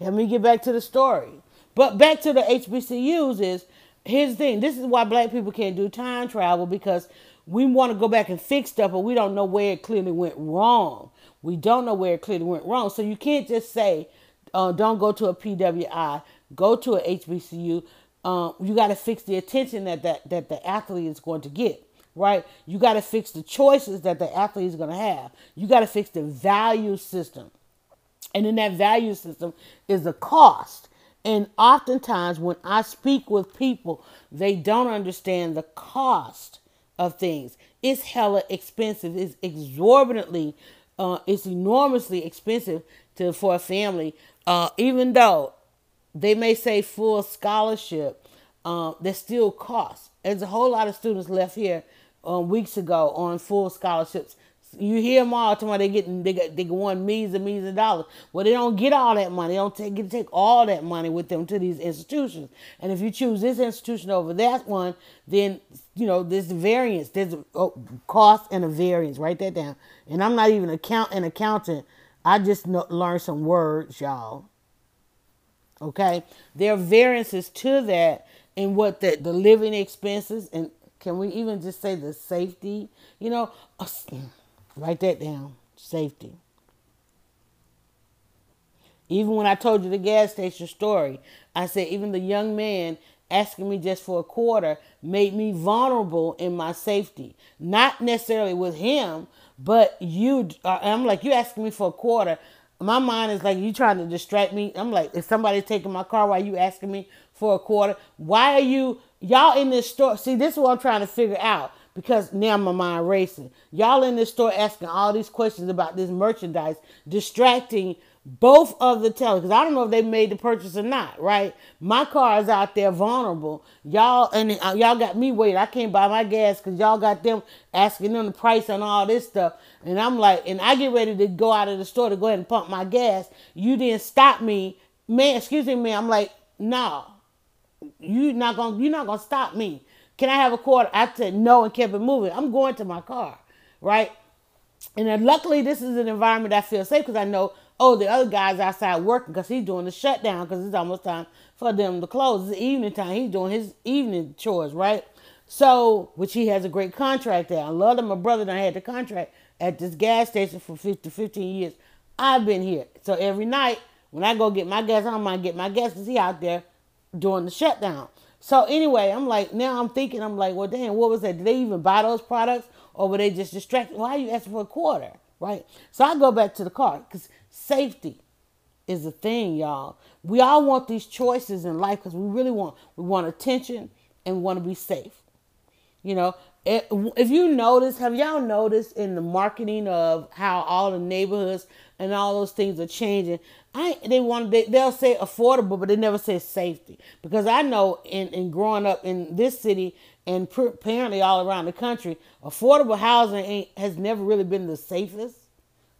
Let me get back to the story. But back to the HBCUs is here's the thing this is why black people can't do time travel because we want to go back and fix stuff but we don't know where it clearly went wrong we don't know where it clearly went wrong so you can't just say uh, don't go to a pwi go to a hbcu um, you got to fix the attention that, that that the athlete is going to get right you got to fix the choices that the athlete is going to have you got to fix the value system and in that value system is the cost and oftentimes, when I speak with people, they don't understand the cost of things. It's hella expensive. It's exorbitantly, uh, it's enormously expensive to for a family. Uh, even though they may say full scholarship, there's still costs. There's a whole lot of students left here um, weeks ago on full scholarships you hear them all about they getting they got they want millions and millions of dollars. Well, they don't get all that money. They don't take get take all that money with them to these institutions. And if you choose this institution over that one, then you know there's variance. There's a oh, cost and a variance. Write that down. And I'm not even account an accountant. I just know, learned some words, y'all. Okay, there are variances to that in what the the living expenses and can we even just say the safety? You know. Write that down. Safety. Even when I told you the gas station story, I said even the young man asking me just for a quarter made me vulnerable in my safety. Not necessarily with him, but you. Uh, I'm like, you asking me for a quarter. My mind is like, you trying to distract me. I'm like, is somebody taking my car while you asking me for a quarter? Why are you, y'all in this store? See, this is what I'm trying to figure out because now my mind racing. Y'all in this store asking all these questions about this merchandise, distracting both of the tellers. Because I don't know if they made the purchase or not, right? My car is out there vulnerable. Y'all and uh, y'all got me waiting. I can't buy my gas because y'all got them asking them the price on all this stuff. And I'm like, and I get ready to go out of the store to go ahead and pump my gas. You didn't stop me, man. Excuse me, man. I'm like, no, you not gonna, you're not gonna stop me. Can I have a quarter? I said no and kept it moving. I'm going to my car, right? And then luckily, this is an environment I feel safe because I know, oh, the other guy's outside working because he's doing the shutdown because it's almost time for them to close. It's evening time. He's doing his evening chores, right? So, which he has a great contract there. I love that my brother done had the contract at this gas station for 50, 15 years. I've been here. So every night when I go get my gas, I might get my gas because he out there doing the shutdown. So anyway, I'm like, now I'm thinking, I'm like, well, damn, what was that? Did they even buy those products or were they just distracted? Why are you asking for a quarter? Right? So I go back to the car because safety is a thing, y'all. We all want these choices in life because we really want, we want attention and want to be safe. You know, eh, if you notice, have y'all noticed in the marketing of how all the neighborhoods and all those things are changing? I they want they, they'll say affordable, but they never say safety because I know in in growing up in this city and apparently all around the country, affordable housing ain't, has never really been the safest.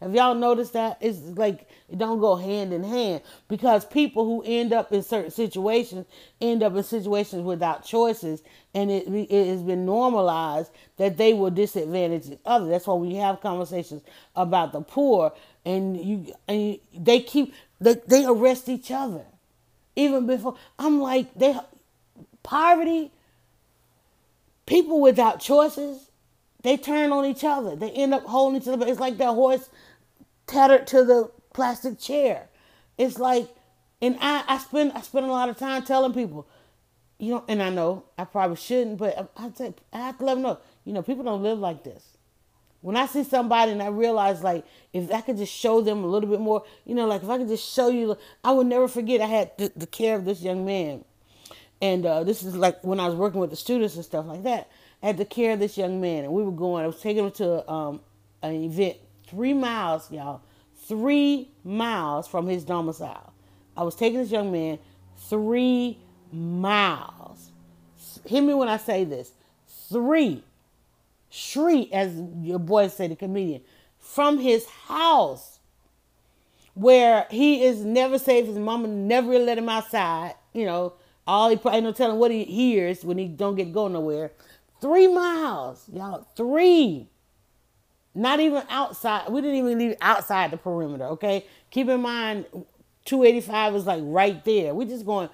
Have y'all noticed that? It's like it don't go hand in hand because people who end up in certain situations end up in situations without choices, and it, it has been normalized that they will disadvantage others. That's why we have conversations about the poor, and you and they keep they, they arrest each other, even before. I'm like they poverty. People without choices, they turn on each other. They end up holding each other. It's like that horse tethered to the plastic chair. It's like, and I, I spend I spend a lot of time telling people, you know, and I know I probably shouldn't, but I, I, say, I have to let them know, you know, people don't live like this. When I see somebody and I realize, like, if I could just show them a little bit more, you know, like if I could just show you, I would never forget I had the, the care of this young man. And uh, this is like when I was working with the students and stuff like that. I had the care of this young man, and we were going, I was taking him to um, an event three miles, y'all, three miles from his domicile. I was taking this young man three miles. Hear me when I say this. Three, street, as your boy said, the comedian, from his house where he is never safe. His mama never really let him outside. You know, all he probably no telling what he hears when he don't get go nowhere. Three miles, y'all. Three. Not even outside. We didn't even leave outside the perimeter, okay? Keep in mind, 285 is like right there. We're just going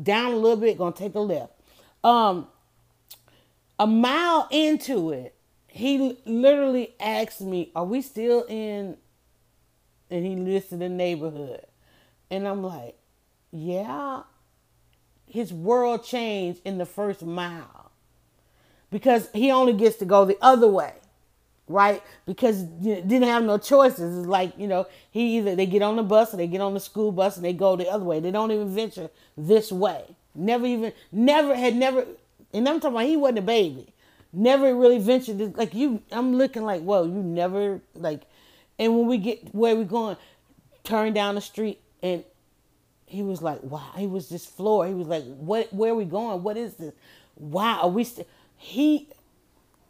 down a little bit, gonna take a left. Um, a mile into it, he literally asked me, Are we still in? And he listed the neighborhood. And I'm like, Yeah. His world changed in the first mile because he only gets to go the other way right? Because didn't have no choices. It's like you know, he either they get on the bus or they get on the school bus and they go the other way. They don't even venture this way. Never even, never had never. And I'm talking about he wasn't a baby. Never really ventured. This, like you, I'm looking like, whoa, you never like. And when we get where we going, turn down the street and. He was like, wow. He was just floored. He was like, what? Where are we going? What is this? Wow. Are we? St-? He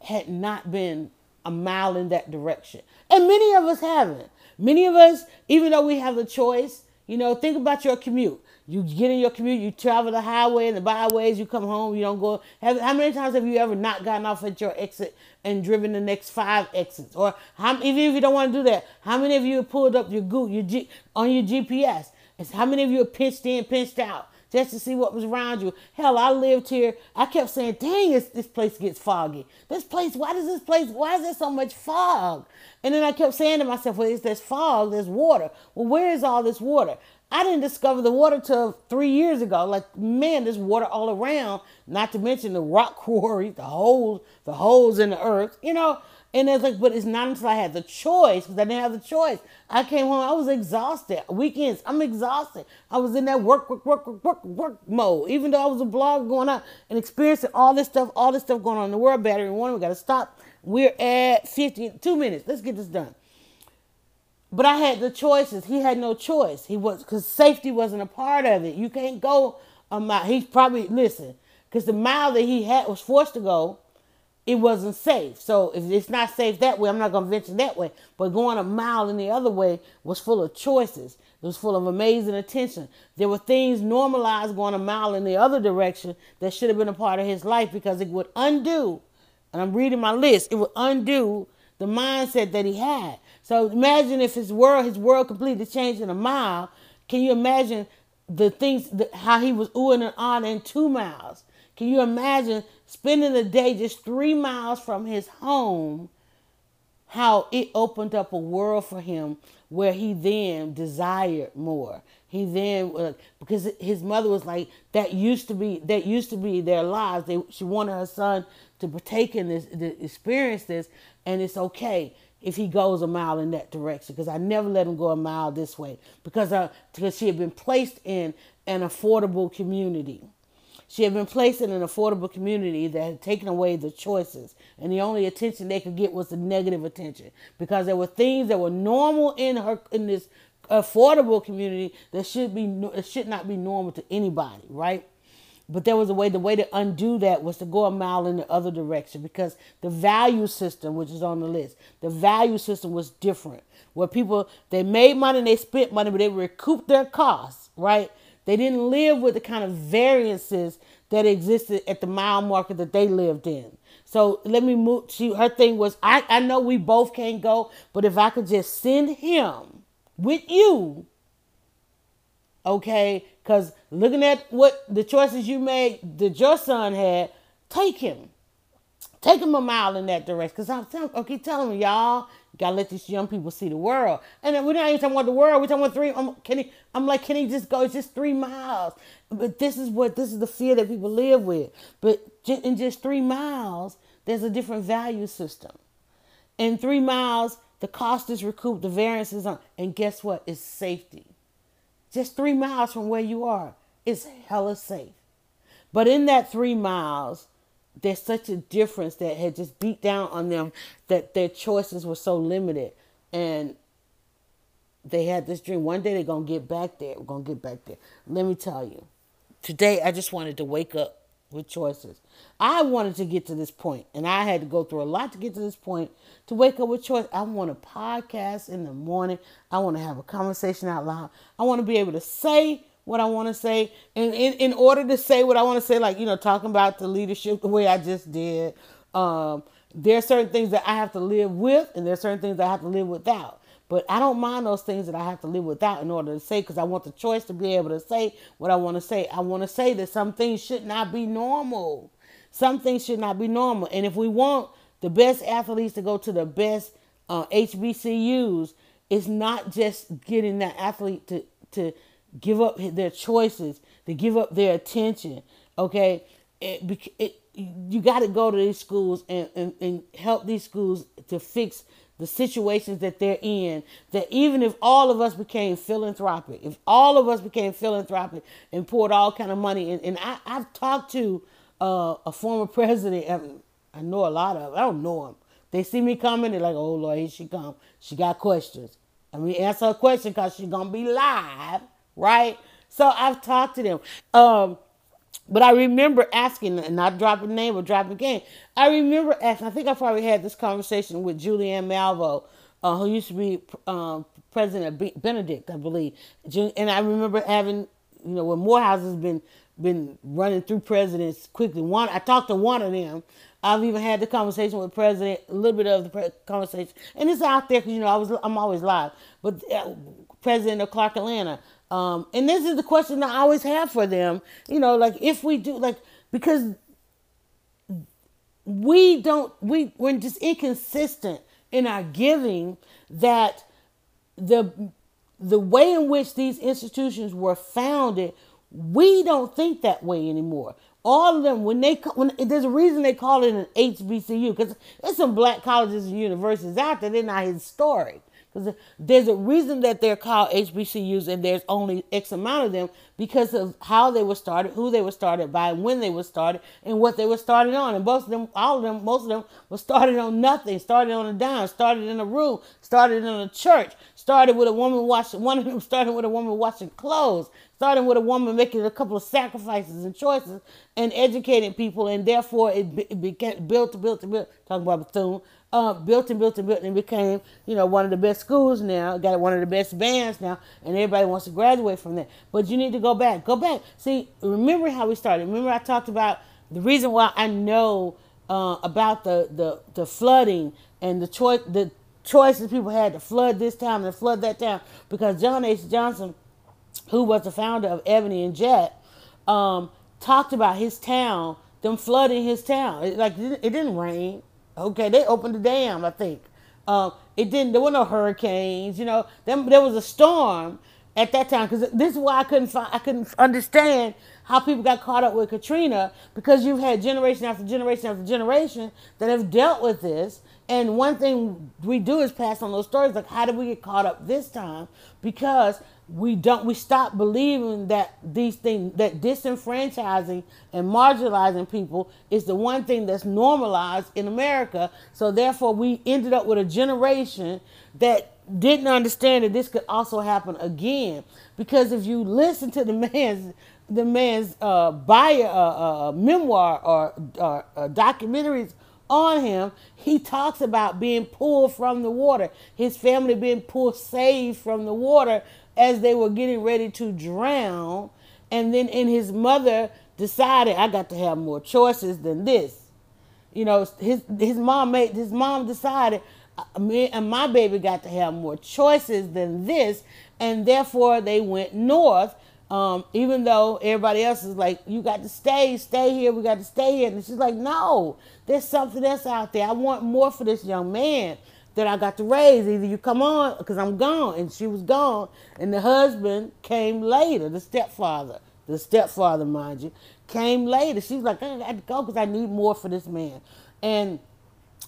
had not been a mile in that direction. And many of us haven't. Many of us, even though we have the choice, you know, think about your commute. You get in your commute, you travel the highway and the byways, you come home, you don't go. Have, how many times have you ever not gotten off at your exit and driven the next five exits? Or how, even if you don't want to do that, how many of you have pulled up your Google, your G, on your GPS? It's how many of you have pinched in, pinched out? Just to see what was around you. Hell, I lived here. I kept saying, dang, this, this place gets foggy. This place, why does this place, why is there so much fog? And then I kept saying to myself, well, it's this fog, there's water. Well, where is all this water? I didn't discover the water till three years ago. Like, man, there's water all around, not to mention the rock quarry, the holes, the holes in the earth, you know. And it's like, but it's not until I had the choice, because I didn't have the choice. I came home, I was exhausted. Weekends, I'm exhausted. I was in that work, work, work, work, work, work mode. Even though I was a blog going out and experiencing all this stuff, all this stuff going on in the world, battery one, we got to stop. We're at 52 minutes. Let's get this done. But I had the choices. He had no choice. He was, because safety wasn't a part of it. You can't go a mile. He's probably, listen, because the mile that he had was forced to go it wasn't safe. So if it's not safe that way, I'm not going to venture that way. But going a mile in the other way was full of choices. It was full of amazing attention. There were things normalized going a mile in the other direction that should have been a part of his life because it would undo, and I'm reading my list, it would undo the mindset that he had. So imagine if his world, his world completely changed in a mile. Can you imagine the things, the, how he was oohing and on in two miles? Can you imagine spending the day just three miles from his home, how it opened up a world for him where he then desired more. He then uh, because his mother was like that used to be that used to be their lives. They she wanted her son to partake in this, to experience this, and it's okay if he goes a mile in that direction because I never let him go a mile this way because uh, because she had been placed in an affordable community She had been placed in an affordable community that had taken away the choices, and the only attention they could get was the negative attention because there were things that were normal in her in this affordable community that should be it should not be normal to anybody, right? But there was a way. The way to undo that was to go a mile in the other direction because the value system, which is on the list, the value system was different. Where people they made money, and they spent money, but they recouped their costs, right? They didn't live with the kind of variances that existed at the mile market that they lived in. So let me move. She her thing was I I know we both can't go, but if I could just send him with you, okay? Because looking at what the choices you made that your son had, take him. Take him a mile in that direction. Because I'm telling, keep telling you, y'all, gotta let these young people see the world. And we're not even talking about the world. We're talking about three. I'm, can he, I'm like, can he just go? It's just three miles. But this is what this is the fear that people live with. But in just three miles, there's a different value system. In three miles, the cost is recouped, the variance is on, and guess what? It's safety just three miles from where you are. It's hella safe. But in that three miles, there's such a difference that had just beat down on them that their choices were so limited. And they had this dream. One day they're to get back there. We're to get back there. Let me tell you, today I just wanted to wake up with choices. I wanted to get to this point, and I had to go through a lot to get to this point to wake up with choice. I want a podcast in the morning. I want to have a conversation out loud. I want to be able to say what I want to say. And in, in order to say what I want to say, like, you know, talking about the leadership the way I just did, um, there are certain things that I have to live with, and there are certain things I have to live without. But I don't mind those things that I have to live without in order to say, because I want the choice to be able to say what I want to say. I want to say that some things should not be normal. Some things should not be normal. And if we want the best athletes to go to the best uh, HBCUs, it's not just getting that athlete to, to give up their choices, to give up their attention. Okay, it, it, you got to go to these schools and, and, and help these schools to fix the situations that they're in that even if all of us became philanthropic if all of us became philanthropic and poured all kind of money in and I, i've talked to uh, a former president I, I know a lot of i don't know him they see me coming they're like oh lord here she come. She got questions. I mean, answer her a question because she's gonna be live right so i've talked to them um, but I remember asking, and not dropping name or dropping game. I remember asking. I think I probably had this conversation with Julianne Malveaux, uh, who used to be um, president of Benedict, I believe. And I remember having, you know, when Morehouse has been been running through presidents quickly. One, I talked to one of them. I've even had the conversation with president, a little bit of the pre- conversation, and it's out there because you know I was I'm always live. But uh, president of Clark Atlanta, um, and this is the question I always have for them. You know, like if we do, like, because we don't, we, we're just inconsistent in our giving that the, the way in which these institutions were founded, we don't think that way anymore. All of them, when they when there's a reason they call it an HBCU because there's some black colleges and universities out there. They're not historic. Because there's a reason that they're called HBCUs and there's only X amount of them because of how they were started, who they were started by, when they were started, and what they were started on. And most of them, all of them, most of them were started on nothing, started on a dime, started in a room, started in a church, started with a woman washing, one of them started with a woman washing clothes, starting with a woman making a couple of sacrifices and choices and educating people, and therefore it, it became built to built to build. Talking about Bethune, uh, built and built and built and became, you know, one of the best schools now, got one of the best bands now, and everybody wants to graduate from that. But you need to go back. Go back. See, remember how we started. Remember I talked about the reason why I know uh, about the, the, the flooding and the choice the choices people had to flood this time and flood that time because John H. Johnson, who was the founder of Ebony and Jet, um, talked about his town, them flooding his town. It, like it didn't rain Okay, they opened the dam, I think. Um, it didn't. There were no hurricanes. You know, there, there was a storm, at that time because this is why I couldn't find, I couldn't understand how people got caught up with Katrina because you've had generation after generation after generation that have dealt with this. And one thing we do is pass on those stories. Like, how did we get caught up this time? Because we don't we stop believing that these things that disenfranchising and marginalizing people is the one thing that's normalized in America. So therefore we ended up with a generation that didn't understand that this could also happen again. Because if you listen to the man's the man's uh, bio, uh, uh, memoir or, or uh, documentaries on him, he talks about being pulled from the water, his family being pulled, saved from the water as they were getting ready to drown. And then, and his mother decided, I got to have more choices than this. You know, his his mom made his mom decided, uh, me and my baby got to have more choices than this, and therefore they went north. Um, even though everybody else is like, you got to stay, stay here, we got to stay here. And she's like, no, there's something else out there. I want more for this young man that I got to raise. Either you come on because I'm gone. And she was gone. And the husband came later, the stepfather, the stepfather, mind you, came later. She's like, I got to go because I need more for this man. And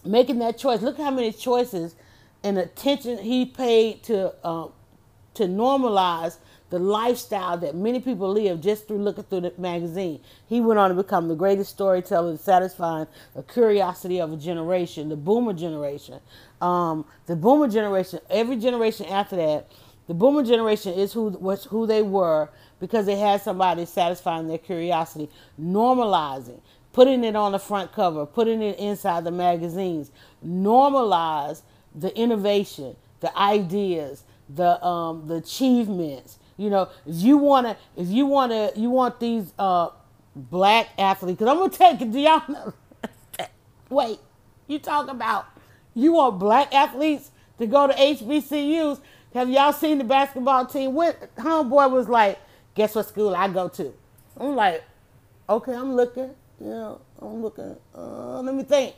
making that choice, look how many choices and attention he paid to um, to normalize the lifestyle that many people live just through looking through the magazine. He went on to become the greatest storyteller, satisfying the curiosity of a generation, the boomer generation. Um, the boomer generation, every generation after that, the boomer generation is who was who they were because they had somebody satisfying their curiosity, normalizing, putting it on the front cover, putting it inside the magazines, normalize the innovation, the ideas, the um, the achievements, you know, if you wanna, if you wanna, you want these uh black athletes, because I'm gonna take it. Y'all know? Wait, you talk about you want black athletes to go to HBCUs? Have y'all seen the basketball team? When homeboy was like, "Guess what school I go to?" I'm like, "Okay, I'm looking. You know, I'm looking. Uh, let me think."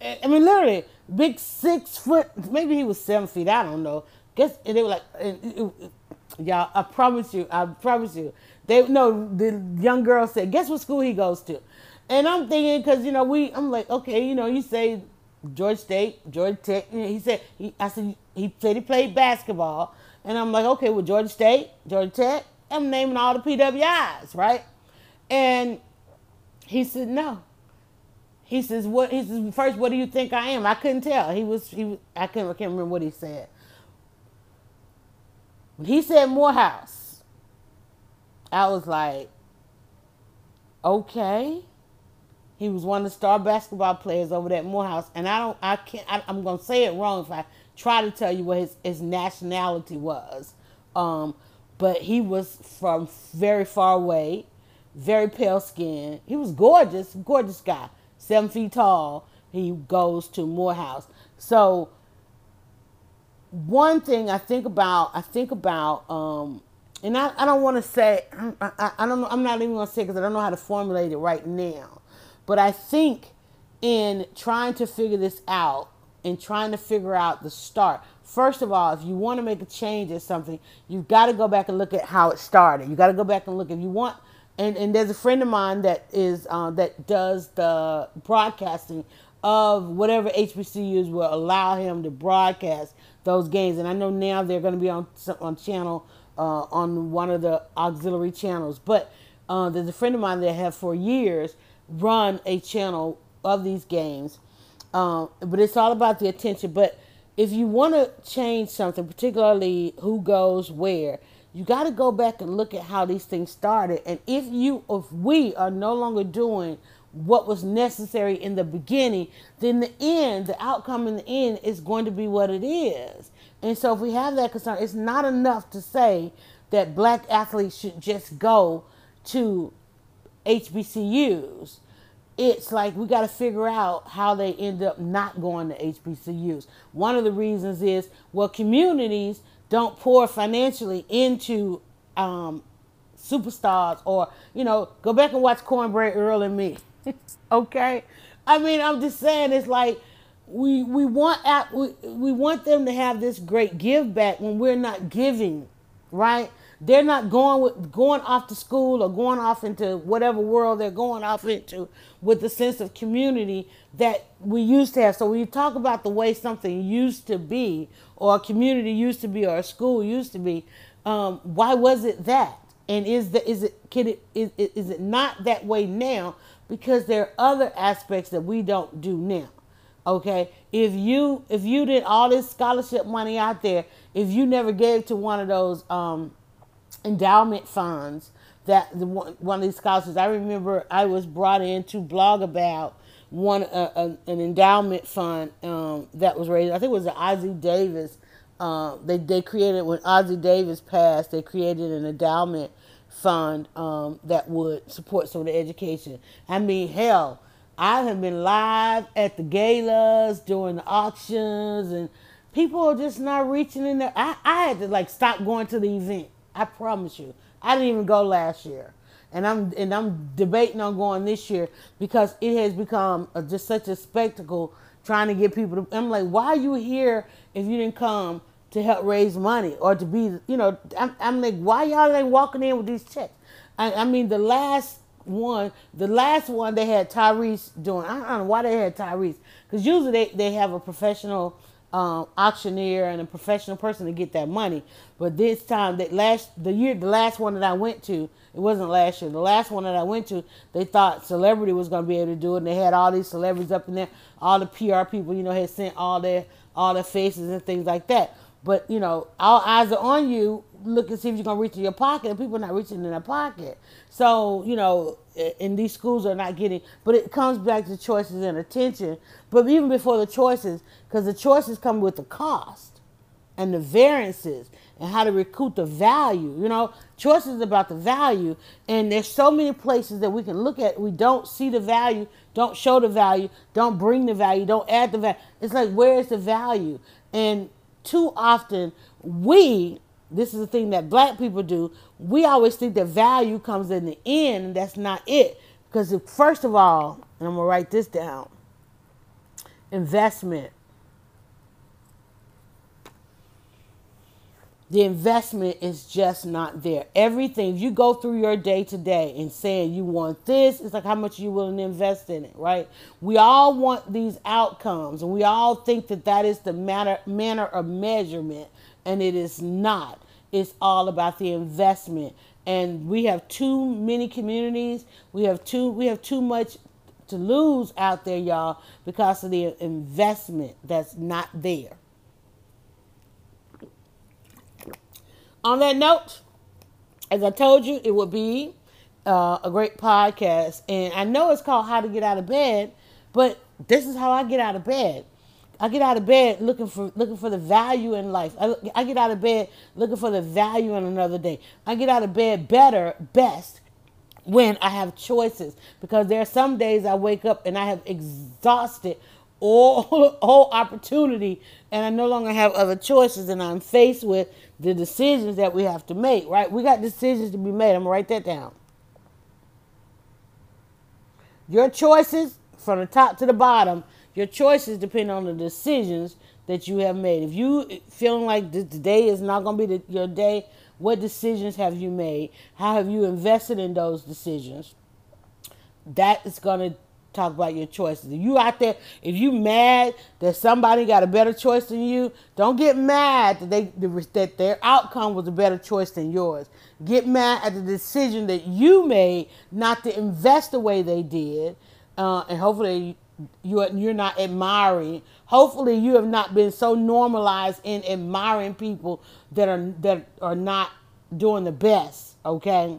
I mean, literally, big six foot. Maybe he was seven feet. I don't know. Guess they were like. Y'all, I promise you, I promise you. They no, the young girl said, guess what school he goes to? And I'm thinking, because you know, we, I'm like, okay, you know, you say Georgia State, Georgia Tech. Know, he said, he, I said, he said he played basketball, and I'm like, okay, well, Georgia State, Georgia Tech. I'm naming all the PWIs, right? And he said, no. He says, what? He says, first, what do you think I am? I couldn't tell. He was, he was, I can't, I can't remember what he said. When he said Morehouse, I was like, okay. He was one of the star basketball players over at Morehouse, and I don't, I can't, I, am gonna say it wrong if I try to tell you what his, his nationality was. Um, but he was from very far away, very pale skin. He was gorgeous, gorgeous guy, seven feet tall. He goes to Morehouse. So one thing I think about, I think about, um, and I, I don't want to say, I, I, I don't know, I'm not even going to say because I don't know how to formulate it right now. But I think in trying to figure this out and trying to figure out the start, first of all, if you want to make a change or something, you've got to go back and look at how it started. You got to go back and look if you want. And, and there's a friend of mine that is uh, that does the broadcasting of whatever HBCUs will allow him to broadcast those games. And I know now they're going to be on on channel uh, on one of the auxiliary channels. But uh, there's a friend of mine that have for years run a channel of these games. Um, but it's all about the attention. But if you want to change something, particularly who goes where, you got to go back and look at how these things started. And if you, if we are no longer doing what was necessary in the beginning, then the end, the outcome in the end is going to be what it is. And so if we have that concern, it's not enough to say that black athletes should just go to HBCUs. It's like we got to figure out how they end up not going to HBCUs. One of the reasons is well, communities don't pour financially into um, superstars, or you know, go back and watch Cornbread Earl and me. okay, I mean, I'm just saying it's like we we want we, we want them to have this great give back when we're not giving, right? they're not going with going off to school or going off into whatever world they're going off into with the sense of community that we used to have. So when you talk about the way something used to be, or a community used to be, or a school used to be, um, why was it that? And is the is it can it is, is it not that way now? Because there are other aspects that we don't do now. Okay, if you if you did all this scholarship money out there, if you never gave to one of those um, endowment funds that the one, one of these scholarships, I remember I was brought in to blog about one uh, an endowment fund um, that was raised. I think it was the Ossie Davis. Uh, they they created when Ossie Davis passed. They created an endowment fund um, that would support some of the education. I mean, hell, I have been live at the galas during the auctions, and people are just not reaching in there. I, I had to like stop going to the event. I promise you, I didn't even go last year, and I'm and I'm debating on going this year because it has become a, just such a spectacle trying to get people. To, I'm like, why are you here if you didn't come to help raise money or to be, you know? I'm, I'm like, why y'all ain't walking in with these checks? I, I mean, the last one, the last one they had Tyrese doing. I don't know why they had Tyrese because usually they, they have a professional um, auctioneer and a professional person to get that money. But this time, that last the year, the last one that I went to, it wasn't last year. The last one that I went to, they thought celebrity was going to be able to do it, and they had all these celebrities up in there. All the PR people, you know, had sent all their all their faces and things like that. But you know, all eyes are on you. Look and see if you're gonna reach in your pocket, and people are not reaching in their pocket. So you know, and these schools are not getting. But it comes back to choices and attention. But even before the choices, because the choices come with the cost and the variances and how to recoup the value. You know, choices about the value, and there's so many places that we can look at. We don't see the value, don't show the value, don't bring the value, don't add the value. It's like where is the value? And too often we this is the thing that black people do we always think that value comes in the end and that's not it because first of all and i'm going to write this down investment the investment is just not there. Everything, you go through your day to day and saying you want this, it's like how much you willing to invest in it, right? We all want these outcomes and we all think that that is the matter, manner of measurement, and it is not. It's all about the investment. And we have too many communities. We have too we have too much to lose out there, y'all, because of the investment that's not there. On that note, as I told you, it would be uh, a great podcast. And I know it's called How to Get Out of Bed, but this is how I get out of bed. I get out of bed looking for looking for the value in life. I, I get out of bed looking for the value in another day. I get out of bed better, best when I have choices because there are some days I wake up and I have exhausted all whole opportunity and I no longer have other choices and I'm faced with the decisions that we have to make, right? We got decisions to be made. I'm going to write that down. Your choices from the top to the bottom, your choices depend on the decisions that you have made. If you feeling like today is not going to be the, your day, what decisions have you made? How have you invested in those decisions? That is going to talk about your choices. If you out there, if you mad that somebody got a better choice than you, don't get mad that they that their outcome was a better choice than yours. Get mad at the decision that you made not to invest the way they did, uh, and hopefully you are, you're not admiring. Hopefully you have not been so normalized in admiring people that are that are not doing the best. Okay.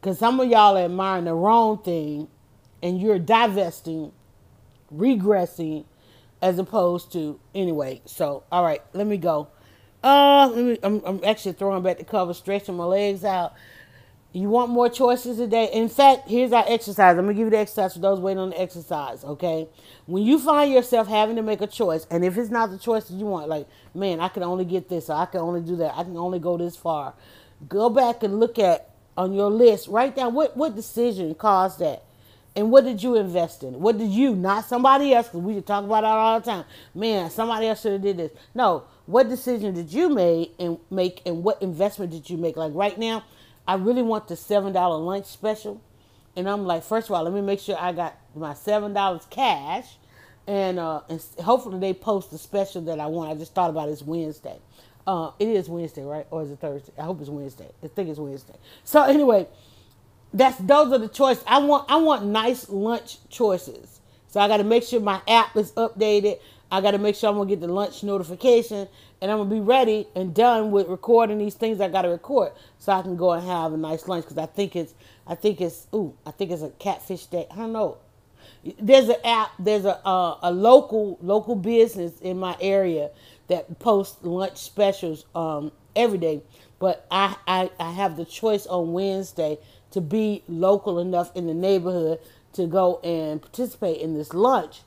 Because some of y'all are admiring the wrong thing and you're divesting, regressing, as opposed to anyway. So, all right, let me go. Uh, let me. I'm, I'm actually throwing back the cover, stretching my legs out. You want more choices today? In fact, here's our exercise. I'm gonna give you the exercise for those waiting on the exercise. Okay, when you find yourself having to make a choice, and if it's not the choice that you want, like, man, I can only get this, or I can only do that, I can only go this far. Go back and look at on your list. Write down what what decision caused that And what did you invest in? What did you, not somebody else, because we should talk about that all the time. Man, somebody else should have did this. No, what decision did you make and make and what investment did you make? Like right now, I really want the seven dollar lunch special. And I'm like, first of all, let me make sure I got my seven dollars cash and uh and hopefully they post the special that I want. I just thought about it. it's Wednesday. Uh, it is Wednesday, right? Or is it Thursday? I hope it's Wednesday. I think it's Wednesday. So anyway, that's those are the choices. I want I want nice lunch choices. So I got to make sure my app is updated. I got to make sure I'm gonna get the lunch notification, and I'm gonna be ready and done with recording these things I got to record, so I can go and have a nice lunch. Because I think it's I think it's ooh I think it's a catfish day. I don't know. There's an app. There's a uh, a local local business in my area that posts lunch specials um, every day. But I, I I have the choice on Wednesday to be local enough in the neighborhood to go and participate in this lunch.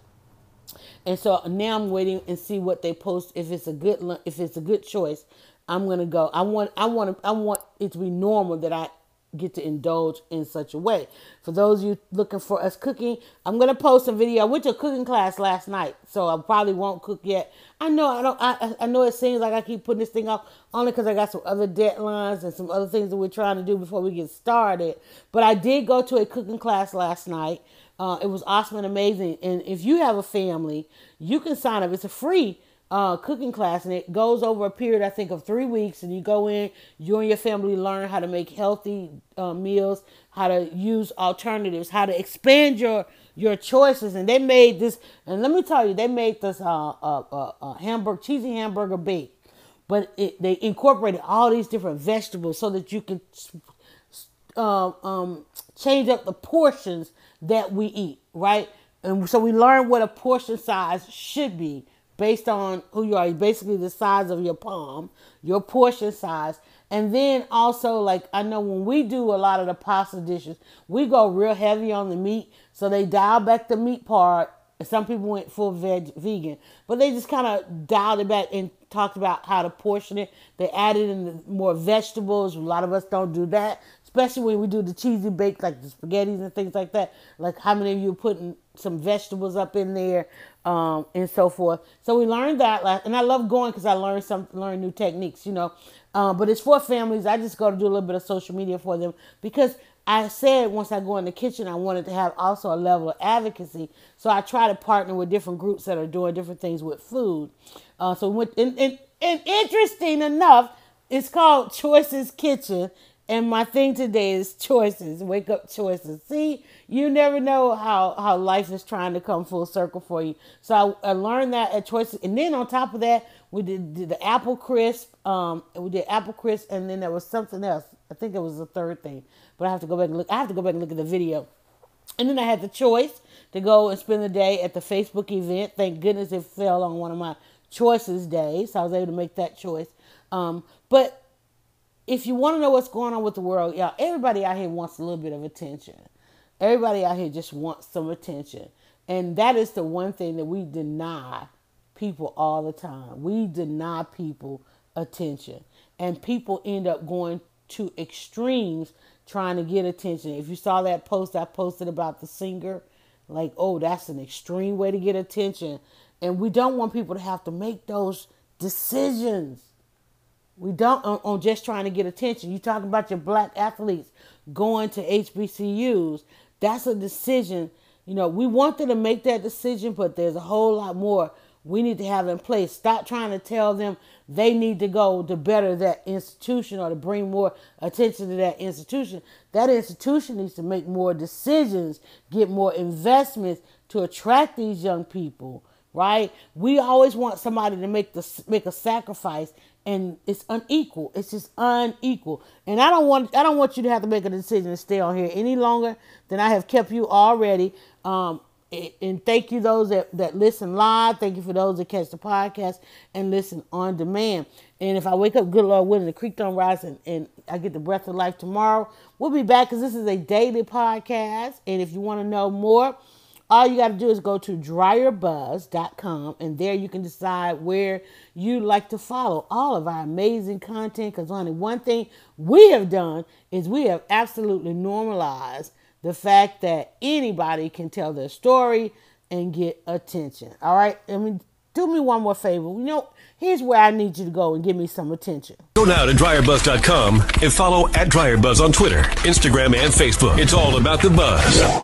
And so now I'm waiting and see what they post. If it's a good if it's a good choice, I'm gonna go. I want I want I want it to be normal that I get to indulge in such a way. For those of you looking for us cooking, I'm gonna post a video. I went to a cooking class last night, so I probably won't cook yet. I know I don't. I, I know it seems like I keep putting this thing off only because I got some other deadlines and some other things that we're trying to do before we get started. But I did go to a cooking class last night. Uh, it was awesome and amazing. And if you have a family, you can sign up. It's a free uh, cooking class, and it goes over a period, I think, of three weeks. And you go in, you and your family learn how to make healthy uh, meals, how to use alternatives, how to expand your your choices. And they made this, and let me tell you, they made this uh, uh, uh, uh hamburger, cheesy hamburger bake, but it, they incorporated all these different vegetables so that you can uh, um, change up the portions that we eat, right? And so we learn what a portion size should be based on who you are, basically the size of your palm, your portion size. And then also, like, I know when we do a lot of the pasta dishes, we go real heavy on the meat. So they dial back the meat part. Some people went full veg vegan, but they just kind of dialed it back and talked about how to portion it. They added in more vegetables. A lot of us don't do that, especially when we do the cheesy baked, like the spaghettis and things like that. Like how many of you putting some vegetables up in there um, and so forth. So we learned that, and I love going because I learned some, learn new techniques, you know. Um, but it's for families. I just go to do a little bit of social media for them because I said once I go in the kitchen, I wanted to have also a level of advocacy. So I try to partner with different groups that are doing different things with food. Uh, so, and, and, and interesting enough, it's called Choices Kitchen, and my thing today is choices, wake up choices. See, you never know how, how life is trying to come full circle for you. So I, I learned that at choices. And then on top of that, we did, did the apple crisp. Um, we did apple crisp, and then there was something else. I think it was the third thing, but I have to go back and look. I have to go back and look at the video. And then I had the choice to go and spend the day at the Facebook event. Thank goodness it fell on one of my choices days. So I was able to make that choice. Um, but if you want to know what's going on with the world, y'all, everybody out here wants a little bit of attention. Everybody out here just wants some attention. And that is the one thing that we deny people all the time. We deny people attention. And people end up going to extremes trying to get attention. If you saw that post I posted about the singer, like, oh, that's an extreme way to get attention. And we don't want people to have to make those decisions we don't on, on just trying to get attention. You talk about your black athletes going to HBCUs. That's a decision. You know, we want them to make that decision, but there's a whole lot more we need to have in place. Stop trying to tell them they need to go to better that institution or to bring more attention to that institution. That institution needs to make more decisions, get more investments to attract these young people, right? We always want somebody to make the make a sacrifice and it's unequal. It's just unequal. And I don't want I don't want you to have to make a decision to stay on here any longer than I have kept you already. Um, and thank you those that, that listen live. Thank you for those that catch the podcast and listen on demand. And if I wake up, good Lord willing, the creek don't rise and, and I get the breath of life tomorrow, we'll be back because this is a daily podcast. And if you want to know more, all you got to do is go to dryerbuzz.com and there you can decide where you like to follow all of our amazing content because only one thing we have done is we have absolutely normalized the fact that anybody can tell their story and get attention. All right? I mean, do me one more favor. You know, here's where I need you to go and give me some attention. Go now to dryerbuzz.com and follow at dryerbuzz on Twitter, Instagram, and Facebook. It's all about the buzz.